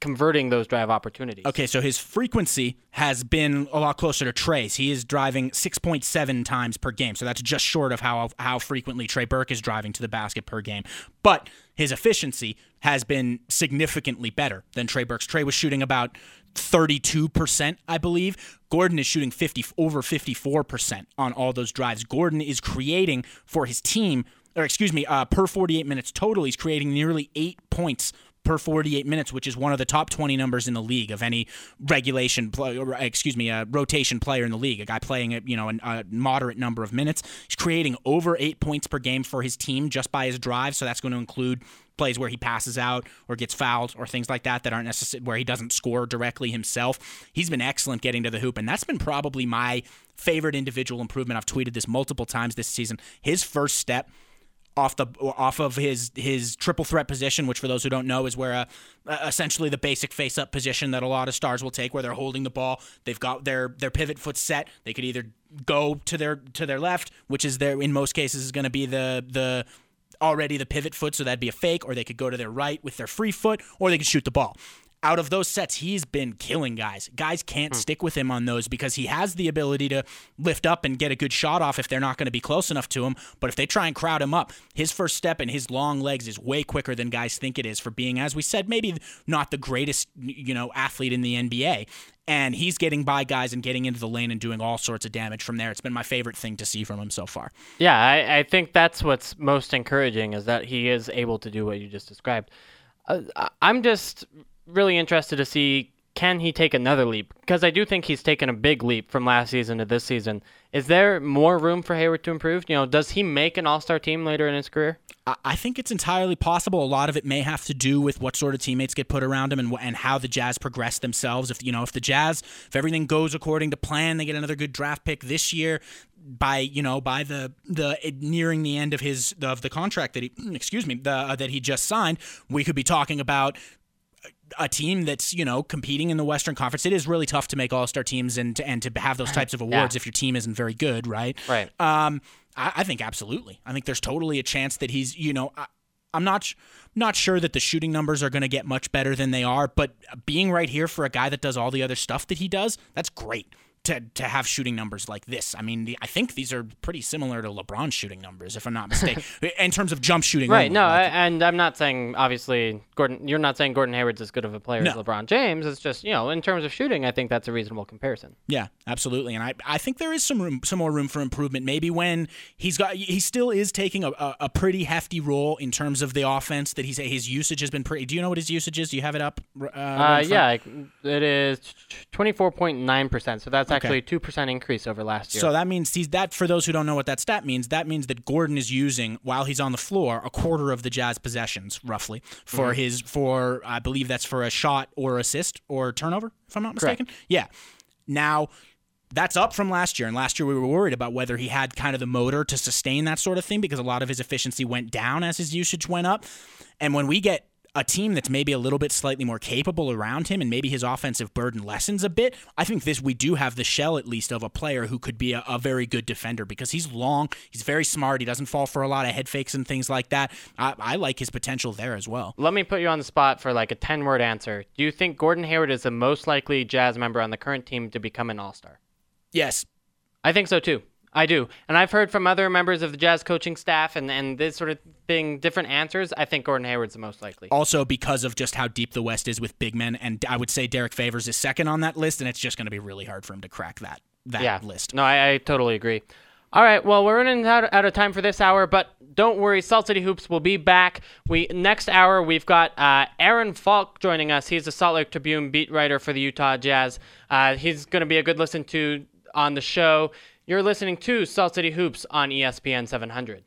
converting those drive opportunities. Okay, so his frequency has been a lot closer to Trey's. He is driving 6.7 times per game, so that's just short of how how frequently Trey Burke is driving to the basket per game. But his efficiency has been significantly better than Trey Burke's. Trey was shooting about 32%, I believe. Gordon is shooting 50 over 54% on all those drives. Gordon is creating for his team, or excuse me, uh, per 48 minutes total, he's creating nearly eight points per 48 minutes, which is one of the top 20 numbers in the league of any regulation, or, uh, excuse me, a rotation player in the league. A guy playing a you know a moderate number of minutes. He's creating over eight points per game for his team just by his drive. So that's going to include plays where he passes out or gets fouled or things like that that aren't necessary where he doesn't score directly himself. He's been excellent getting to the hoop, and that's been probably my favorite individual improvement. I've tweeted this multiple times this season. His first step off the off of his his triple threat position, which for those who don't know is where a, essentially the basic face up position that a lot of stars will take, where they're holding the ball. They've got their their pivot foot set. They could either go to their to their left, which is their in most cases is going to be the the already the pivot foot, so that'd be a fake, or they could go to their right with their free foot, or they could shoot the ball. Out of those sets, he's been killing guys. Guys can't stick with him on those because he has the ability to lift up and get a good shot off if they're not going to be close enough to him. But if they try and crowd him up, his first step and his long legs is way quicker than guys think it is for being, as we said, maybe not the greatest, you know, athlete in the NBA. And he's getting by guys and getting into the lane and doing all sorts of damage from there. It's been my favorite thing to see from him so far. Yeah, I, I think that's what's most encouraging is that he is able to do what you just described. Uh, I'm just really interested to see can he take another leap because I do think he's taken a big leap from last season to this season. Is there more room for Hayward to improve? You know, does he make an All-Star team later in his career? I- I think it's entirely possible. A lot of it may have to do with what sort of teammates get put around him and and how the Jazz progress themselves. If you know, if the Jazz, if everything goes according to plan, they get another good draft pick this year. By you know, by the the nearing the end of his of the contract that he, <clears throat> excuse me, the uh, that he just signed, we could be talking about a team that's you know competing in the Western Conference. It is really tough to make All Star teams and to, and to have those types of awards Yeah. if your team isn't very good, right? Right. Um, I, I think absolutely. I think there's totally a chance that he's you know. I, I'm not not sure that the shooting numbers are going to get much better than they are, but being right here for a guy that does all the other stuff that he does, that's great. To, to have shooting numbers like this. I mean, the, I think these are pretty similar to LeBron's shooting numbers, if I'm not mistaken, <laughs> in terms of jump shooting. Right. only. No, Like, I, and I'm not saying obviously Gordon. You're not saying Gordon Hayward's as good of a player as LeBron James. It's just you know in terms of shooting, I think that's a reasonable comparison. Yeah, absolutely. And I, I think there is some room, some more room for improvement. Maybe when he's got, he still is taking a, a, a pretty hefty role in terms of the offense. That he's his usage has been pretty. Do you know what his usage is? Do you have it up? Uh, Uh, yeah, it is 24.9 percent. So that's actually a two percent increase over last year. So that means he's that for those who don't know what that stat means, that means that Gordon is using while he's on the floor a quarter of the Jazz possessions roughly for Mm-hmm. his for I believe that's for a shot or assist or turnover if I'm not Correct. mistaken. Yeah. Now that's up from last year and last year we were worried about whether he had kind of the motor to sustain that sort of thing because a lot of his efficiency went down as his usage went up. And when we get a team that's maybe a little bit slightly more capable around him and maybe his offensive burden lessens a bit, I think this we do have the shell at least of a player who could be a, a very good defender because he's long, he's very smart, he doesn't fall for a lot of head fakes and things like that. I, I like his potential there as well. Let me put you on the spot for like a 10 word answer. Do you think Gordon Hayward is the most likely Jazz member on the current team to become an All Star? Yes. I think so too. I do. And I've heard from other members of the Jazz coaching staff and, and this sort of thing, different answers. I think Gordon Hayward's the most likely. Also because of just how deep the West is with big men, and I would say Derrick Favors is second on that list, and it's just going to be really hard for him to crack that that yeah. list. No, I, I totally agree. All right, well, we're running out, out of time for this hour, but don't worry, Salt City Hoops will be back. We next hour we've got uh, Aaron Falk joining us. He's the Salt Lake Tribune beat writer for the Utah Jazz. Uh, he's going to be a good listen to on the show. You're listening to Salt City Hoops on ESPN 700.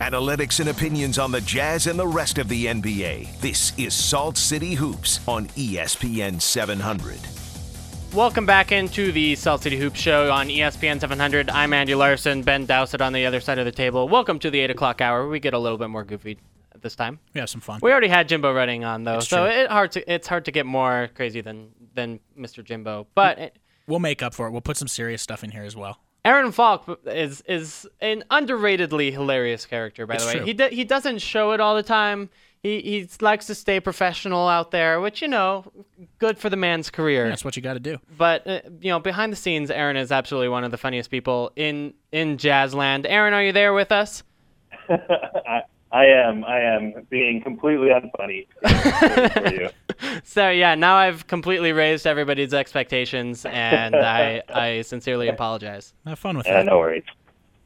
Analytics and opinions on the Jazz and the rest of the NBA. This is Salt City Hoops on ESPN 700. Welcome back into the Salt City Hoops show on ESPN 700. I'm Andy Larson, Ben Dowsett on the other side of the table. Welcome to the 8 o'clock hour. We get a little bit more goofy at this time. We have some fun. We already had Jimbo Rudding on though, It's so it hard to it's hard to get more crazy than than Mr. Jimbo. But it, We'll make up for it. We'll put some serious stuff in here as well. Aaron Falk is is an underratedly hilarious character. By It's the way, true. he do, he doesn't show it all the time. He he likes to stay professional out there, which you know, good for the man's career. That's what you got to do. But uh, you know, behind the scenes, Aaron is absolutely one of the funniest people in in Jazzland. Aaron, are you there with us? <laughs> I, I am. I am being completely unfunny <laughs> for you. <laughs> So yeah, now I've completely raised everybody's expectations, and I <laughs> I sincerely apologize. Have fun with Yeah, that. no worries.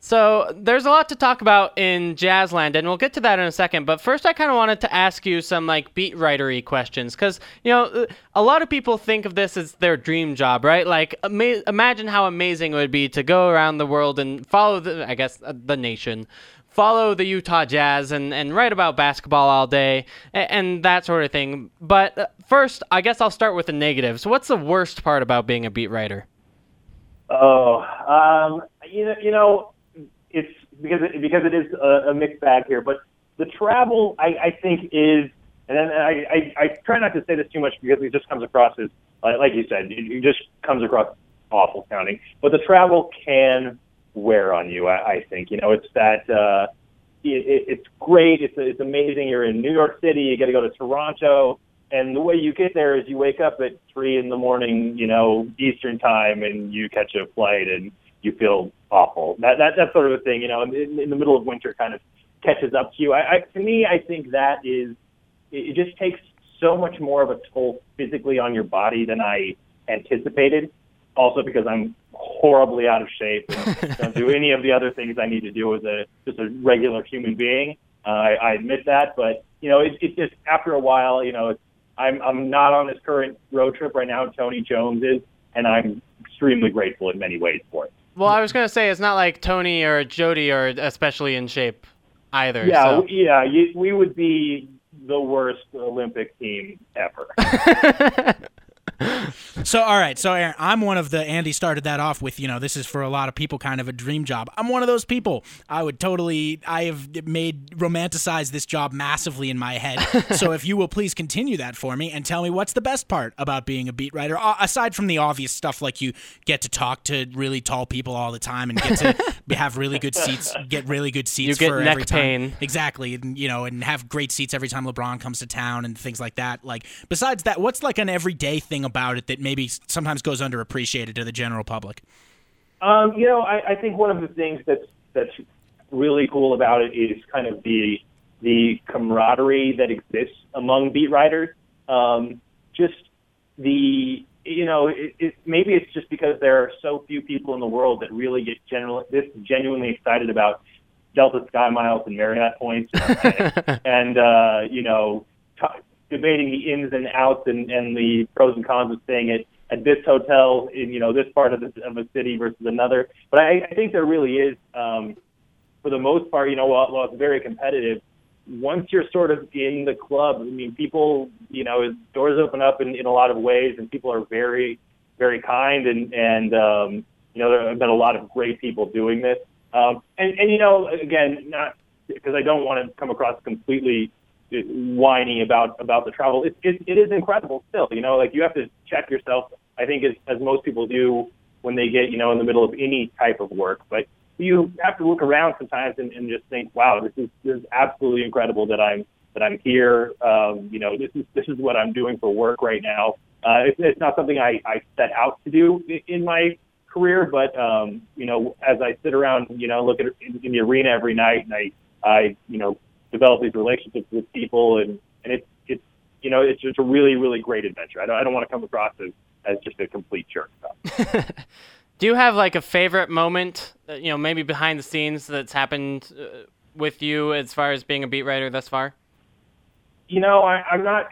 So there's a lot to talk about in Jazzland, and we'll get to that in a second. But first, I kind of wanted to ask you some like beat writery questions, because you know a lot of people think of this as their dream job, right? Like, ama- imagine how amazing it would be to go around the world and follow the, I guess, uh, the nation, follow the Utah Jazz, and and write about basketball all day and, and that sort of thing. But uh, first, I guess I'll start with the negatives. What's the worst part about being a beat writer? Oh, um, you know, you know, it's because it, because it is a, a mixed bag here. But the travel, I, I think, is, and then I, I, I try not to say this too much because it just comes across as, like you said, it, it just comes across awful sounding. But the travel can wear on you. I, I think, you know, it's that. Uh, it, it, it's great. It's it's amazing. You're in New York City. You got to go to Toronto, and the way you get there is you wake up at three in the morning, you know, Eastern time, and you catch a flight, and you feel awful. That that that sort of a thing, you know, in, in the middle of winter, kind of catches up to you. I, I to me, I think that is it, it just takes so much more of a toll physically on your body than I anticipated. Also, because I'm horribly out of shape and <laughs> don't do any of the other things I need to do as a just a regular human being. Uh, I, I admit that, but you know, it, it just after a while, you know, it's, I'm I'm not on this current road trip right now. Tony Jones is, and I'm extremely grateful in many ways for it. Well, I was gonna say it's not like Tony or Jody are especially in shape either. Yeah, so. yeah, you, we would be the worst Olympic team ever. <laughs> So, all right. So, Aaron, I'm one of the. Andy started that off with, you know, this is for a lot of people kind of a dream job. I'm one of those people. I would totally. I have made romanticize this job massively in my head. <laughs> so, if you will please continue that for me and tell me what's the best part about being a beat writer, aside from the obvious stuff like you get to talk to really tall people all the time and get to <laughs> have really good seats, get really good seats You get for neck every time. pain. Exactly, and you know, and have great seats every time LeBron comes to town and things like that. Like, besides that, what's like an everyday thing about it that maybe sometimes goes underappreciated to the general public? Um, you know, I, I think one of the things that's that's really cool about it is kind of the the camaraderie that exists among beat writers. Um, just the you know, it, it, maybe it's just because there are so few people in the world that really get general this genuinely excited about Delta Sky Miles and Marriott points, and, <laughs> and uh, you know, t- debating the ins and outs and, and the pros and cons of staying at at this hotel in you know this part of the of a city versus another. But I, I think there really is, um, for the most part, you know, while, while it's very competitive, once you're sort of in the club, I mean, people, you know, doors open up in, in a lot of ways, and people are very, very kind, and and um, you know, there have been a lot of great people doing this. Um, and and you know, again, not because I don't want to come across completely whiny about about the travel. It, it it is incredible still. You know, like you have to check yourself. I think as as most people do when they get you know in the middle of any type of work, but you have to look around sometimes and, and just think, wow, this is this is absolutely incredible that I'm that I'm here. Um, you know, this is this is what I'm doing for work right now. Uh, it's, it's not something I, I set out to do in my career, but um, you know, as I sit around, you know, look at in, in the arena every night, and I I you know develop these relationships with people, and and it's it's you know it's just a really really great adventure. I don't I don't want to come across as as just a complete jerk. <laughs> Do you have like a favorite moment, uh, you know, maybe behind the scenes that's happened uh, with you as far as being a beat writer thus far? You know, I, I'm not.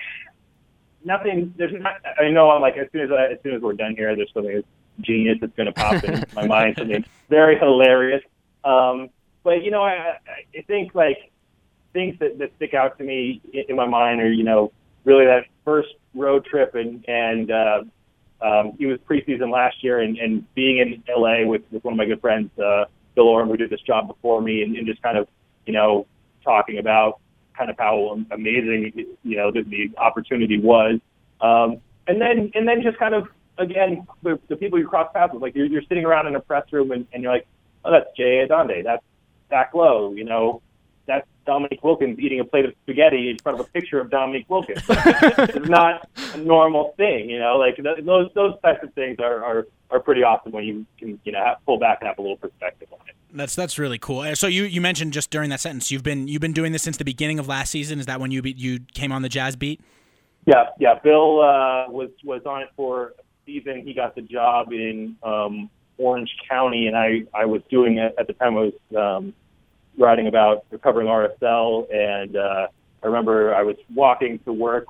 Nothing. There's not. I know. I'm like as soon as I, as soon as we're done here, there's something genius that's going to pop into my mind. Something <laughs> very hilarious. Um, but you know, I, I think like things that, that stick out to me in, in my mind are you know really that first road trip and and uh, um, he was preseason last year, and, and being in LA with, with one of my good friends, uh, Bill Oram, who did this job before me, and, and just kind of, you know, talking about kind of how amazing, you know, the, the opportunity was. Um, and then, and then just kind of, again, the, the people you cross paths with, like you're, you're sitting around in a press room and, and you're like, oh, that's Jay Adande, that's Zach Lowe, you know, Dominique Wilkins eating a plate of spaghetti in front of a picture of Dominique Wilkins. <laughs> it's not a normal thing, you know. Like th- those those types of things are, are are pretty awesome when you can you know have, pull back and have a little perspective on it. That's that's really cool. So you, you mentioned just during that sentence you've been you've been doing this since the beginning of last season. Is that when you be, you came on the Jazz beat? Yeah, yeah. Bill uh, was was on it for a season. He got the job in um, Orange County, and I I was doing it at the time. I was um, writing about covering RSL, and uh, I remember I was walking to work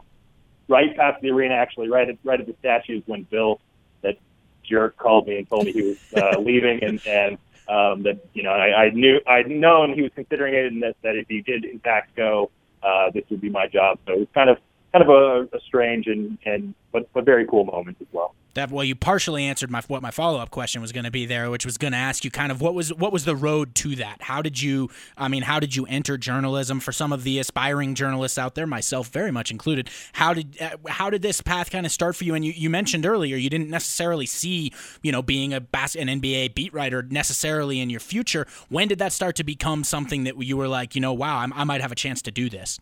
right past the arena, actually, right at right at the statues when Bill, that jerk, called me and told me he was uh, <laughs> leaving, and and um, that you know I, I knew I'd known he was considering it, and that that if he did in fact go, uh, this would be my job. So it was kind of kind of a, a strange and and but but very cool moment as well. That well, you partially answered my what my follow up question was going to be there, which was going to ask you kind of what was what was the road to that? How did you? I mean, how did you enter journalism? For some of the aspiring journalists out there, myself very much included, how did uh, how did this path kind of start for you? And you, you mentioned earlier you didn't necessarily see you know being a bas- an NBA beat writer necessarily in your future. When did that start to become something that you were like, you know, wow, I'm, I might have a chance to do this?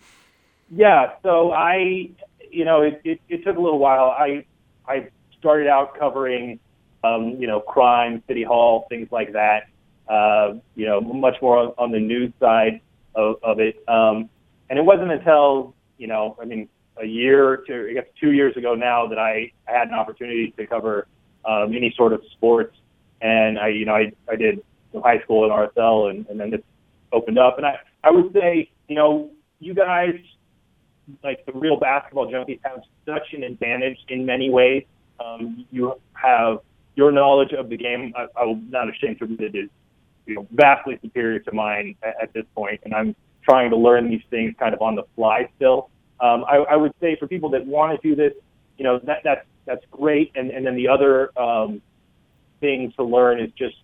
Yeah, so I, you know, it, it, it took a little while. I I started out covering, um, you know, crime, city hall, things like that. Uh, you know, much more on, on the news side of, of it. Um, and it wasn't until, you know, I mean, a year two, I guess two years ago now that I, I had an opportunity to cover um, any sort of sports. And I, you know, I, I did high school at RSL and, and then it opened up. And I, I would say, you know, you guys like the real basketball junkies have such an advantage in many ways. Um, you have your knowledge of the game. I, I'm not ashamed to admit it is you know, vastly superior to mine at, at this point. and I'm trying to learn these things kind of on the fly still. Um, I, I would say for people that want to do this, you know, that that's that's great. And and then the other um, thing to learn is just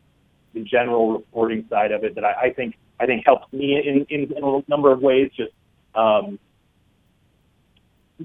the general reporting side of it that I, I think I think helps me in, in, in a number of ways. Just um,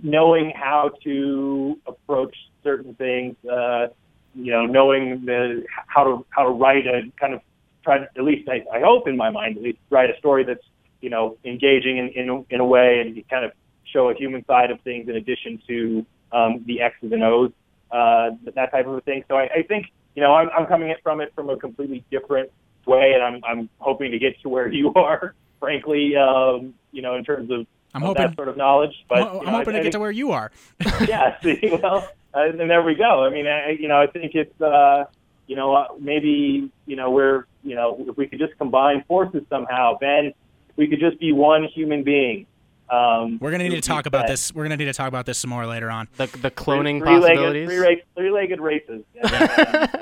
knowing how to approach certain things, uh, you know, knowing the how to how to write a kind of try to at least I, I hope in my mind at least write a story that's you know engaging in in, in a way and kind of show a human side of things in addition to um, the X's and O's. uh, that type of a thing. So I, I think you know I'm, I'm coming from it from a completely different way, and I'm I'm hoping to get to where <laughs> you are. Frankly, um, you know, in terms of, I'm of hoping- that sort of knowledge. But I'm, you know, hoping I to get think- to where you are. <laughs> <laughs> yeah. See, well, uh, and there we go. I mean, I, you know, I think it's, uh, you know, uh, maybe, you know, we're, you know, if we could just combine forces somehow, Ben, we could just be one human being. Um, We're gonna need to we- talk about this. We're gonna need to talk about this some more later on. The the cloning three-legged, possibilities. Three-legged, three-legged races. <laughs> And,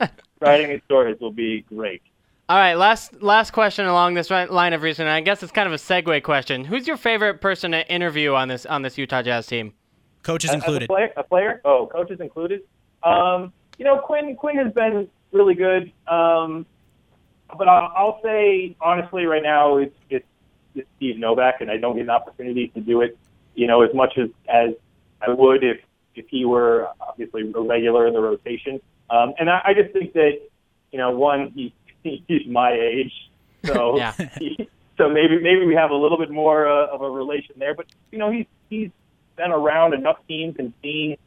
uh, writing these stories will be great. All right, last last question along this line of reasoning. I guess it's kind of a segue question. Who's your favorite person to interview on this on this Utah Jazz team? Coaches As- included. As a player, a player? Oh, coaches included. Um, you know, Quin Quin has been really good. Um, but I'll, I'll say honestly, right now it's, it's it's Steve Novak, and I don't get an opportunity to do it. You know, as much as as I would if if he were obviously a regular in the rotation. Um, and I, I just think that you know, one he <laughs> he's my age, so <laughs> Yeah. he, <laughs> so maybe maybe we have a little bit more uh, of a relation there. But you know, he's he's been around enough teams and seen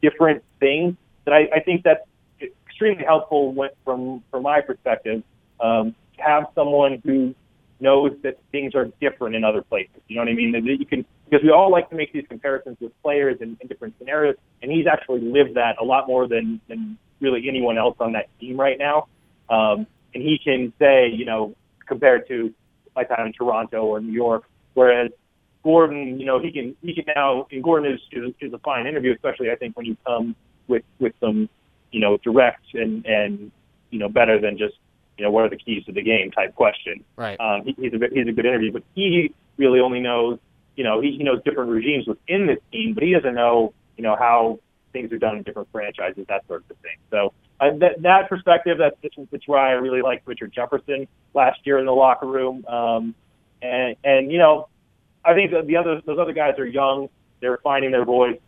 different things that I, I think that's extremely helpful when, from from my perspective. Um, to have someone who knows that things are different in other places. You know what I mean? That you can because we all like to make these comparisons with players in, in different scenarios, and he's actually lived that a lot more than than really anyone else on that team right now. Um, and he can say, you know, compared to my time in Toronto or New York, whereas Gordon, you know, he can he can now and Gordon is is, is a fine interview, especially I think when you come with with some, you know, direct and and you know better than just you know what are the keys to the game type question. Right. Um, he, he's a he's a good interview, but he really only knows you know he, he knows different regimes within this team, but he doesn't know you know how things are done in different franchises, that sort of thing. So uh, that that perspective, that's that's why I really liked Richard Jefferson last year in the locker room. Um, and and you know, I think the other those other guys are young. They're finding their voice.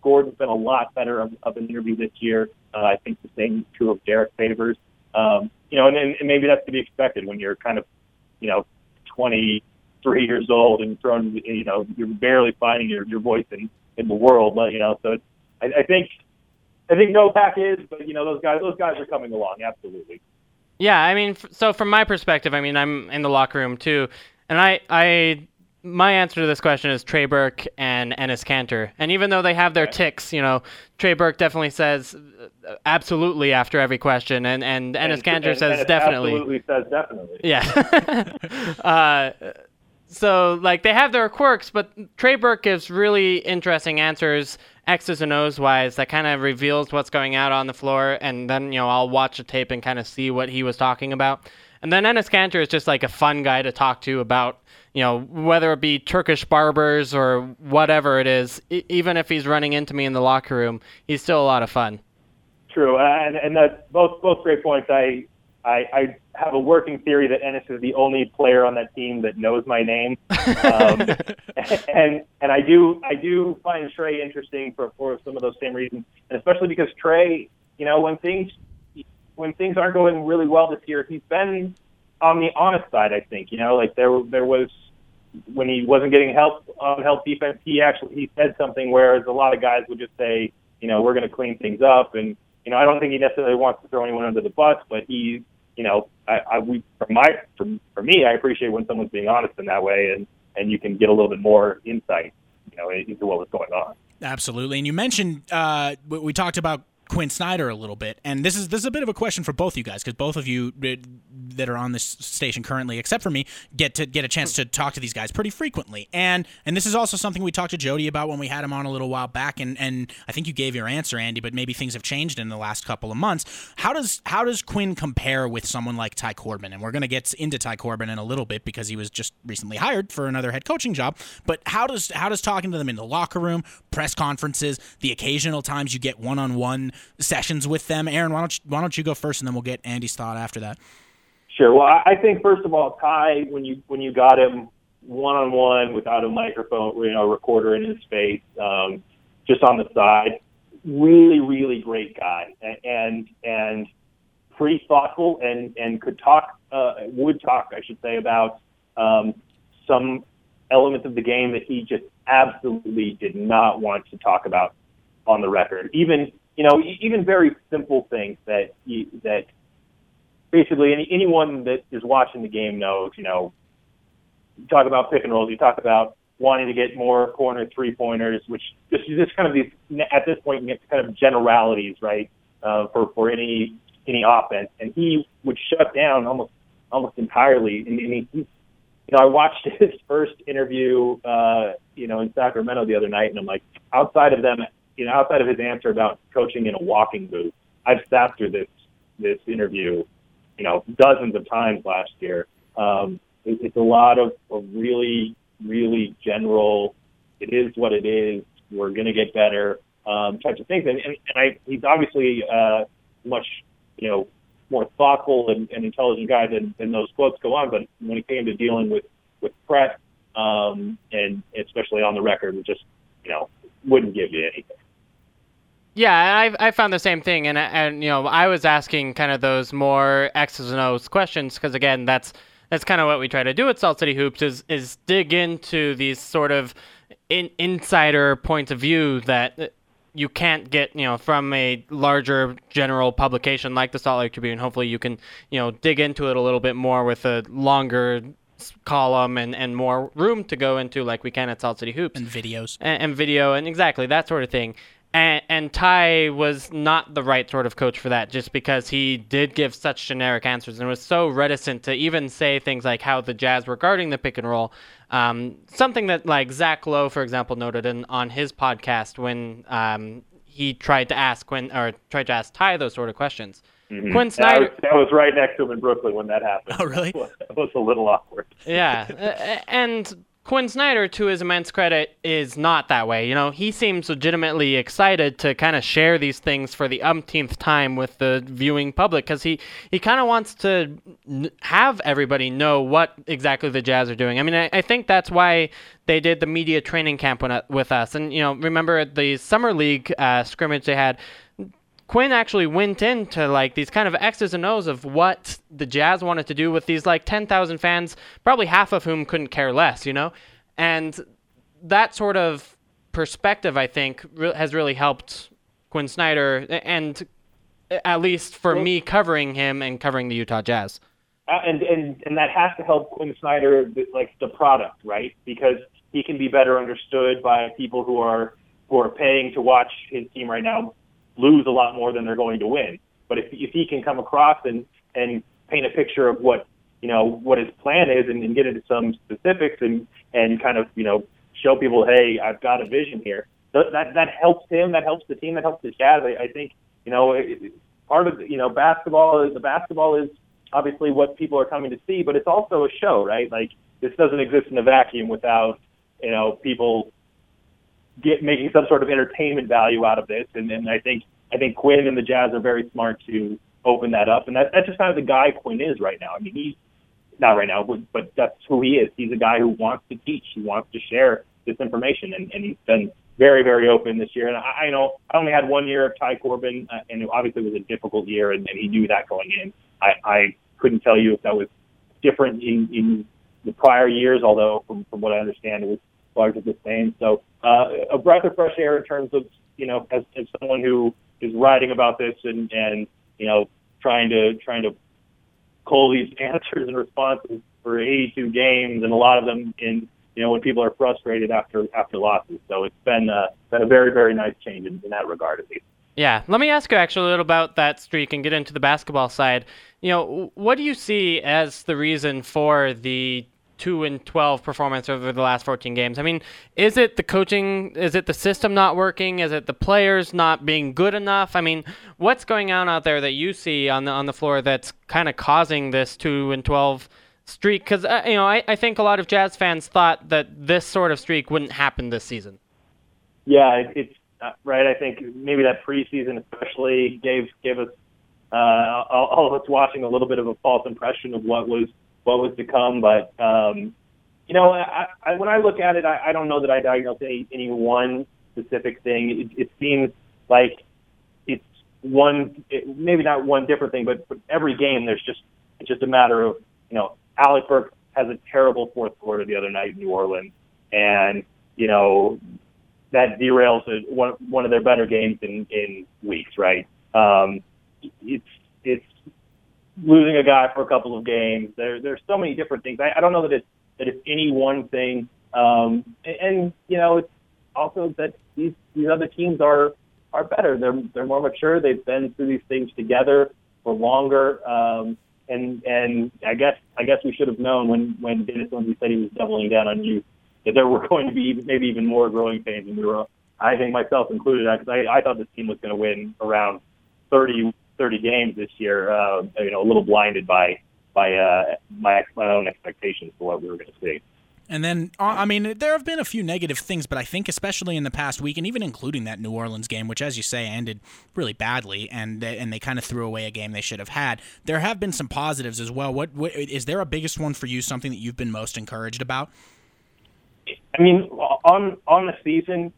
Gordon's been a lot better of, of an interview this year. Uh, I think the same true of Derrick Favors. Um, you know, and, and and maybe that's to be expected when you're kind of, you know, 23 years old and thrown, you know, you're barely finding your, your voice in, in the world. But, you know, so it's, I, I think, I think Novak is, but you know, those guys, those guys are coming along. Absolutely. Yeah, I mean, so from my perspective, I mean, I'm in the locker room too, and I, I, my answer to this question is Trey Burke and Enes Kanter. And even though they have their ticks, you know, Trey Burke definitely says uh, absolutely after every question, and and Enes And- Kanter and- says and definitely. Absolutely says definitely. Yeah. <laughs> uh, so like they have their quirks, but Trey Burke gives really interesting answers, X's and O's wise, that kind of reveals what's going out on the floor, and then you know I'll watch the tape and kind of see what he was talking about. And then Enes Kanter is just like a fun guy to talk to about, you know, whether it be Turkish barbers or whatever it is. E- even if he's running into me in the locker room, he's still a lot of fun. True, and and that's both both great points. I, I I have a working theory that Enes is the only player on that team that knows my name, um, <laughs> and and I do I do find Trey interesting for for some of those same reasons, and especially because Trey, you know, when things when things aren't going really well this year, he's been on the honest side. I think you know, like there there was when he wasn't getting help on help defense, he actually he said something whereas a lot of guys would just say, you know, we're going to clean things up, and you know, I don't think he necessarily wants to throw anyone under the bus, but he, you know, I, I we from my for, for me, I appreciate when someone's being honest in that way, and and you can get a little bit more insight, you know, into what was going on. Absolutely. And you mentioned uh, we talked about Quin Snyder a little bit, and this is this is a bit of a question for both you guys because both of you uh, that are on this station currently, except for me, get to get a chance to talk to these guys pretty frequently. And and this is also something we talked to Jody about when we had him on a little while back. And and I think you gave your answer, Andy, but maybe things have changed in the last couple of months. How does how does Quinn compare with someone like Ty Corbin? And we're going to get into Ty Corbin in a little bit because he was just recently hired for another head coaching job. But how does how does talking to them in the locker room, press conferences, the occasional times you get one on one sessions with them? Aaron, why don't you, why don't you go first, and then we'll get Andy's thought after that. Sure. Well, I think first of all, Ty, when you when you got him one on one without a microphone, you know, recorder in his face, um, just on the side, really, really great guy, and and pretty thoughtful, and and could talk, uh, would talk, I should say, about um, some elements of the game that he just absolutely did not want to talk about on the record. Even you know, even very simple things that you, that basically any, anyone that is watching the game knows. You know, you talk about pick and rolls. You talk about wanting to get more corner three pointers, which just just kind of these at this point get kind of generalities, right? Uh, for for any any offense, and he would shut down almost almost entirely. And, and he, you know, I watched <laughs> his first interview, uh, you know, in Sacramento the other night, and I'm like, outside of them, you know, outside of his answer about coaching in a walking boot, I've sat through this this interview, you know, dozens of times last year. Um, it, it's a lot of, of really, really general. It is what it is. We're going to get better um, types of things, and, and, and I, he's obviously uh, much, you know, more thoughtful and, and intelligent guy than, than those quotes go on. But when it came to dealing with with press, um, and especially on the record, just you know wouldn't give you anything. Yeah, I I found the same thing, and and you know I was asking kind of those more X's and O's questions because again that's that's kind of what we try to do at Salt City Hoops is is dig into these sort of in, insider points of view that uh, you can't get you know from a larger general publication like the Salt Lake Tribune. Hopefully, you can you know dig into it a little bit more with a longer column and, and more room to go into like we can at Salt City Hoops and videos and, and video and exactly that sort of thing. And, and Ty was not the right sort of coach for that, just because he did give such generic answers and was so reticent to even say things like how the Jazz were guarding the pick and roll. Um, something that like Zach Lowe, for example, noted in, on his podcast when um, he tried to ask Quin or tried to ask Ty those sort of questions. Mm-hmm. Quin Snyder. That was, that was, right next to him in Brooklyn when that happened. Oh, really? <laughs> It was a little awkward. yeah, <laughs> and Quin Snyder, to his immense credit, is not that way. You know, he seems legitimately excited to kind of share these things for the umpteenth time with the viewing public because he, he kind of wants to have everybody know what exactly the Jazz are doing. I mean, I, I think that's why they did the media training camp with us. And, you know, remember the Summer League uh, scrimmage they had, Quin actually went into like these kind of X's and O's of what the Jazz wanted to do with these like 10,000 fans, probably half of whom couldn't care less, you know? And that sort of perspective, I think, re- has really helped Quin Snyder, and at least for me covering him and covering the Utah Jazz. Uh, and, and, and that has to help Quin Snyder, like the product, right? Because he can be better understood by people who are who are paying to watch his team right now lose a lot more than they're going to win. But if if he can come across and and paint a picture of what you know what his plan is and, and get into some specifics and and kind of you know show people, hey, I've got a vision here. That that, that helps him. That helps the team. That helps the Jazz. I, I think you know part of you know basketball is the basketball is obviously what people are coming to see, but it's also a show, right? Like this doesn't exist in a vacuum without you know people get making some sort of entertainment value out of this. And, and I think I think Quin and the Jazz are very smart to open that up. And that, that's just kind of the guy Quin is right now. I mean, he's not right now, but, but that's who he is. He's a guy who wants to teach. He wants to share this information, and, and he's been very, very open this year. And I, I know I only had one year of Ty Corbin, uh, and it obviously was a difficult year, and, and he knew that going in. I, I couldn't tell you if that was different in, in the prior years, although from, from what I understand, it was largely the same. So uh, a breath of fresh air in terms of you know as, as someone who is writing about this and and you know trying to trying to cull these <laughs> answers and responses for 82 games and a lot of them in you know when people are frustrated after after losses. So it's been uh, been a very very nice change in, in that regard at least. Yeah, let me ask you actually a little about that streak and get into the basketball side. You know, what do you see as the reason for the two and twelve performance over the last fourteen games. I mean, is it the coaching? Is it the system not working? Is it the players not being good enough? I mean, what's going on out there that you see on the on the floor that's kind of causing this two and twelve streak? Because uh, you know, I, I think a lot of Jazz fans thought that this sort of streak wouldn't happen this season. Yeah, it, it's uh, right. I think maybe that preseason especially gave gave us uh, all, all of us watching a little bit of a false impression of what was what was to come. But um, you know, I, I, when I look at it, I, I don't know that I diagnose any, any one specific thing. It, it seems like it's one, it, maybe not one different thing, but, but every game there's just it's just a matter of you know, Alec Burks has a terrible fourth quarter the other night in New Orleans, and you know, that derails one one of their better games in in weeks, right? Um, it's it's losing a guy for a couple of games. There there's so many different things. I, I don't know that it's that it's any one thing. Um, and, and you know, it's also that these these other teams are are better. They're they're more mature. They've been through these things together for longer. Um, and and I guess I guess we should have known when when Dennis Lindsey said he was doubling down on you that there were <laughs> going to be maybe even more growing pains, and we were I think myself included because I, I thought this team was going to win around 30 30 games this year. Uh, you know, a little blinded by by uh, my my own expectations for what we were going to see. And then, uh, I mean, there have been a few negative things, but I think especially in the past week, and even including that New Orleans game, which, as you say, ended really badly, and they, and they kind of threw away a game they should have had. There have been some positives as well. What, what is there a biggest one for you? Something that you've been most encouraged about? I mean, on on the season,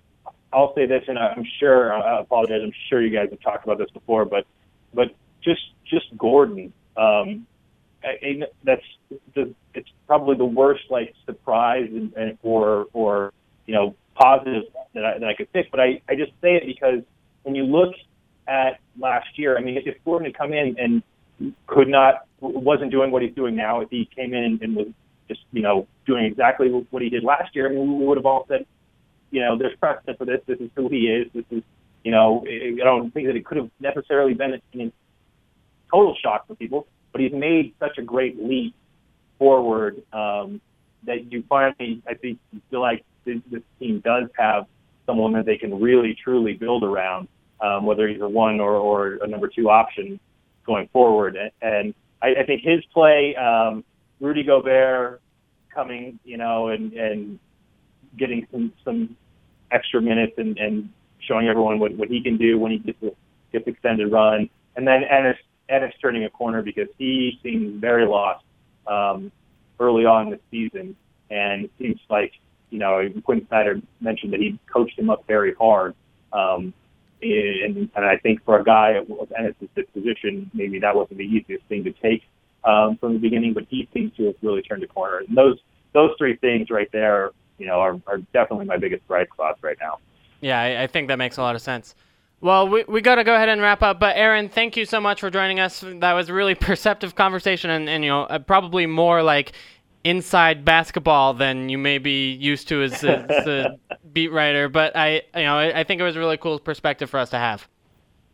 I'll say this, and I'm sure I apologize. I'm sure you guys have talked about this before, but but just just Gordon. Um, I, that's the it's probably the worst like surprise and, and or or you know positive that I, that I could pick. But I I just say it because when you look at last year, I mean, if Gordon had come in and could not wasn't doing what he's doing now, if he came in and was just you know doing exactly what he did last year, I mean, we would have all said, you know, there's precedent for this. This is who he is. This is you know, I don't think that it could have necessarily been a total shock for people but he's made such a great leap forward um, that you finally, I think, feel like this, this team does have someone that they can really truly build around, um, whether he's a one or, or a number two option going forward. And I, I think his play, um, Rudy Gobert coming, you know, and, and getting some, some extra minutes and, and showing everyone what, what he can do when he gets, gets extended run. And then Enes Enes turning a corner because he seemed very lost um, early on the season, and it seems like you know Quin Snyder mentioned that he coached him up very hard. Um, and, and I think for a guy of Enes's disposition, maybe that wasn't the easiest thing to take um, from the beginning, but he seems to have really turned a corner. And those those three things right there, you know, are, are definitely my biggest bright spots right now. Yeah, I, I think that makes a lot of sense. Well, we, we got to go ahead and wrap up. But Aaron, thank you so much for joining us. That was a really <laughs> perceptive conversation, and, and you know uh, probably more like inside basketball than you may be used to as a, as a <laughs> beat writer. But I you know I, I, think it was a really cool perspective for us to have.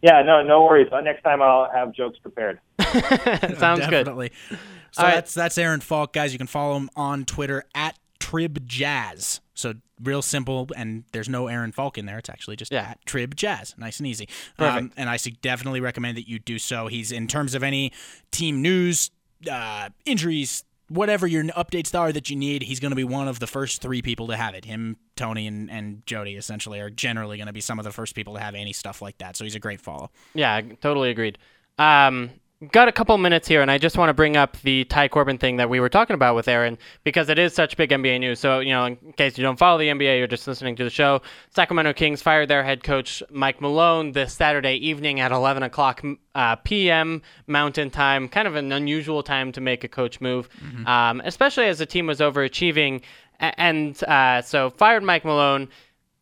Yeah, no, no worries. Uh, next time I'll have jokes prepared. <laughs> Sounds Definitely. good. So All that's right. that's Aaron Falk, guys. You can follow him on Twitter at Trib Jazz. So real simple, and there's no Aaron Falk in there. It's actually just yeah. at Trib Jazz, nice and easy. Um, and I definitely recommend that you do so. He's in terms of any team news, uh, injuries, whatever your updates are that you need. He's going to be one of the first three people to have it. Him, Tony, and, and Jody essentially are generally going to be some of the first people to have any stuff like that. So he's a great follow. Yeah, totally agreed. Um, got a couple minutes here, and I just want to bring up the Ty Corbin thing that we were talking about with Aaron because it is such big NBA news. So, you know, in case you don't follow the NBA, you're just listening to the show. Sacramento Kings fired their head coach Mike Malone this Saturday evening at 11 o'clock uh, p.m. Mountain Time. Kind of an unusual time to make a coach move, mm-hmm. um, especially as the team was overachieving. And uh, so, fired Mike Malone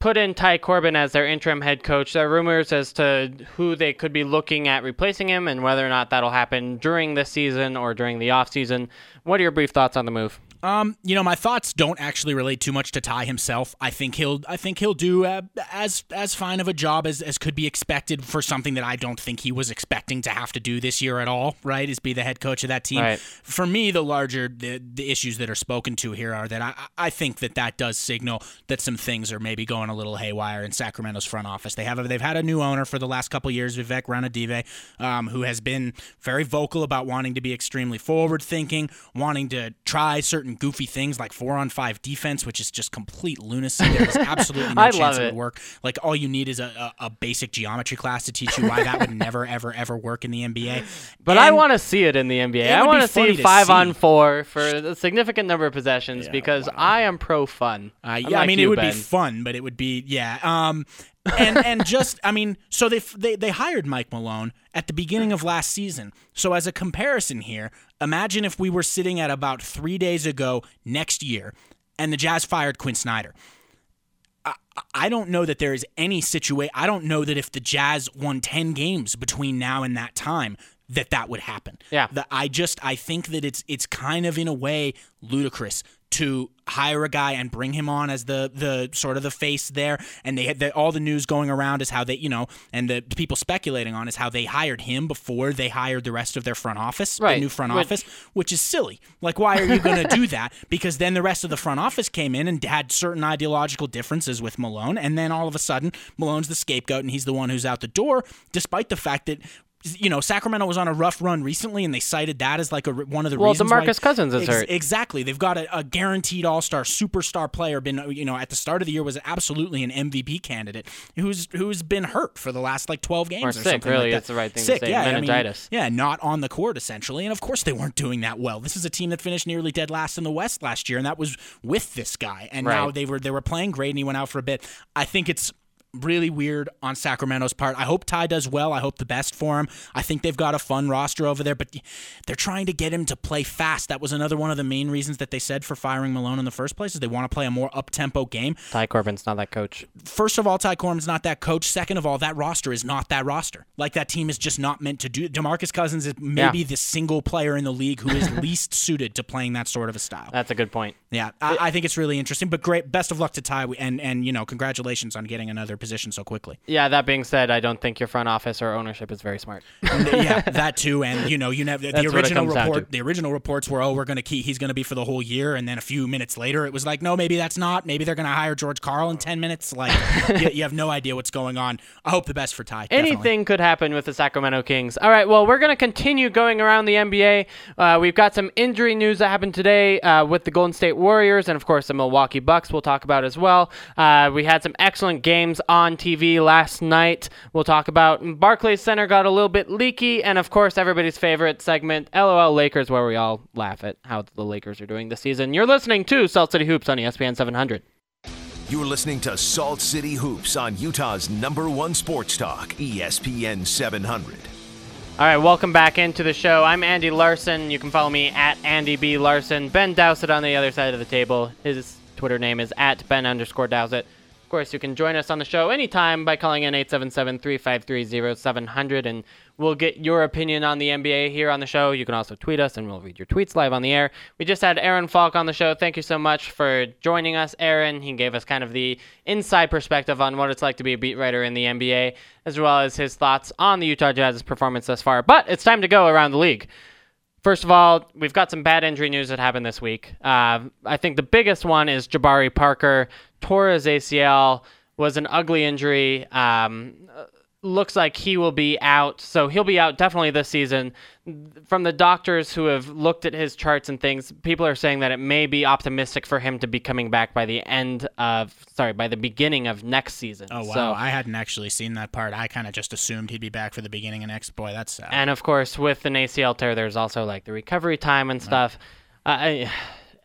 put in Ty Corbin as their interim head coach. There are rumors as to who they could be looking at replacing him and whether or not that'll happen during this season or during the offseason. What are your brief thoughts on the move? Um, you know, my thoughts don't actually relate too much to Ty himself. I think he'll, I think he'll do uh, as as fine of a job as, as could be expected for something that I don't think he was expecting to have to do this year at all. Right, is be the head coach of that team. Right. For me, the larger the, the issues that are spoken to here are that I I think that that does signal that some things are maybe going a little haywire in Sacramento's front office. They have a, they've had a new owner for the last couple years, Vivek Ranadive, um, who has been very vocal about wanting to be extremely forward thinking, wanting to try certain goofy things like like four on five defense, which is just complete lunacy. There is absolutely no <laughs> chance it. it would work. Like all you need is a, a, a, basic geometry class to teach you why that would never, ever, ever work in the NBA. <laughs> But and I want to see it in the NBA. I want to see five see. on four for a significant number of possessions yeah, because wow. I am pro fun. Uh, yeah, I mean you, it would ben. be fun, but it would be yeah. Um, and and just I mean, so they they they hired Mike Malone at the beginning of last season. So as a comparison here, imagine if we were sitting at about 3 days ago next year and the Jazz fired Quin Snyder. I, I don't know that there is any situation. I don't know that if the Jazz won 10 games between now and that time, that that would happen. Yeah. The, I just I think that it's it's kind of in a way ludicrous to hire a guy and bring him on as the the sort of the face there. And they had the, all the news going around is how they you know and the people speculating on is how they hired him before they hired the rest of their front office Right. the new front Which- office which is silly. Like why are you going to do <laughs> that? Because then the rest of the front office came in and had certain ideological differences with Malone. And then all of a sudden Malone's the scapegoat and he's the one who's out the door despite the fact that you know, Sacramento was on a rough run recently, and they cited that as like a, one of the Well, reasons. why- DeMarcus Cousins is Ex- hurt. Exactly. They've got a, a guaranteed All Star superstar player. Been you know at the start of the year was absolutely an MVP candidate who's who's been hurt for the last like twelve games Or or, sick, something really, like that. it's the right thing to say. Yeah, I mean, yeah, not on the court essentially, and of course they weren't doing that well. This is a team that finished nearly dead last in the West last year, and that was with this guy. And now they were they were playing great, and he went out for a bit. I think it's really weird on Sacramento's part. I hope Ty does well. I hope the best for him. I think they've got a fun roster over there, but they're trying to get him to play fast. That was another one of the main reasons that they said for firing Malone in the first place is they want to play a more up-tempo game. Ty Corbin's not that coach. First of all, Ty Corbin's not that coach. Second of all, that roster is not that roster. Like that team is just not meant to do. DeMarcus Cousins is maybe Yeah. the single player in the league who is <laughs> least suited to playing that sort of a style. That's a good point. Yeah, I, I think it's really interesting. But great, best of luck to Ty, and and you know, congratulations on getting another position so quickly. Yeah, that being said, I don't think your front office or ownership is very smart. <laughs> yeah, that too, and you know, you never. The original report, the original reports were, oh, we're gonna keep, he's gonna be for the whole year, and then a few minutes later, it was like, no, maybe that's not. Maybe they're gonna hire George Karl in ten minutes. Like, <laughs> you, you have no idea what's going on. I hope the best for Ty. definitely. Anything could happen with the Sacramento Kings. All right, well, we're going to continue going around the NBA. Uh, we've got some injury news that happened today uh, with the Golden State Warriors and, of course, the Milwaukee Bucks we'll talk about as well. Uh, we had some excellent games on TV last night. We'll talk about Barclays Center got a little bit leaky, and, of course, everybody's favorite segment, LOL Lakers, where we all laugh at how the Lakers are doing this season. You're listening to Salt City Hoops on ESPN 700. You're listening to Salt City Hoops on Utah's number one sports talk, ESPN 700. All right, welcome back into the show. I'm Andy Larson. You can follow me at Andy B. Larson. Ben Dowsett on the other side of the table. His Twitter name is at Ben underscore Dowsett. Of course, you can join us on the show anytime by calling in 877-353-0700, and we'll get your opinion on the NBA here on the show. You can also tweet us, and we'll read your tweets live on the air. We just had Aaron Falk on the show. Thank you so much for joining us, Aaron. He gave us kind of the inside perspective on what it's like to be a beat writer in the NBA, as well as his thoughts on the Utah Jazz's performance thus far. But it's time to go around the league. First of all, we've got some bad injury news that happened this week. Uh, I think the biggest one is Jabari Parker tore his ACL. Was an ugly injury. Um, looks like he will be out, so he'll be out definitely this season. From the doctors who have looked at his charts and things, people are saying that it may be optimistic for him to be coming back by the end of, sorry, by the beginning of next season. Oh wow, So, I hadn't actually seen that part. I kind of just assumed he'd be back for the beginning of next. Boy, that's sad. And of course, with an ACL tear, there's also like the recovery time and stuff. Uh, I,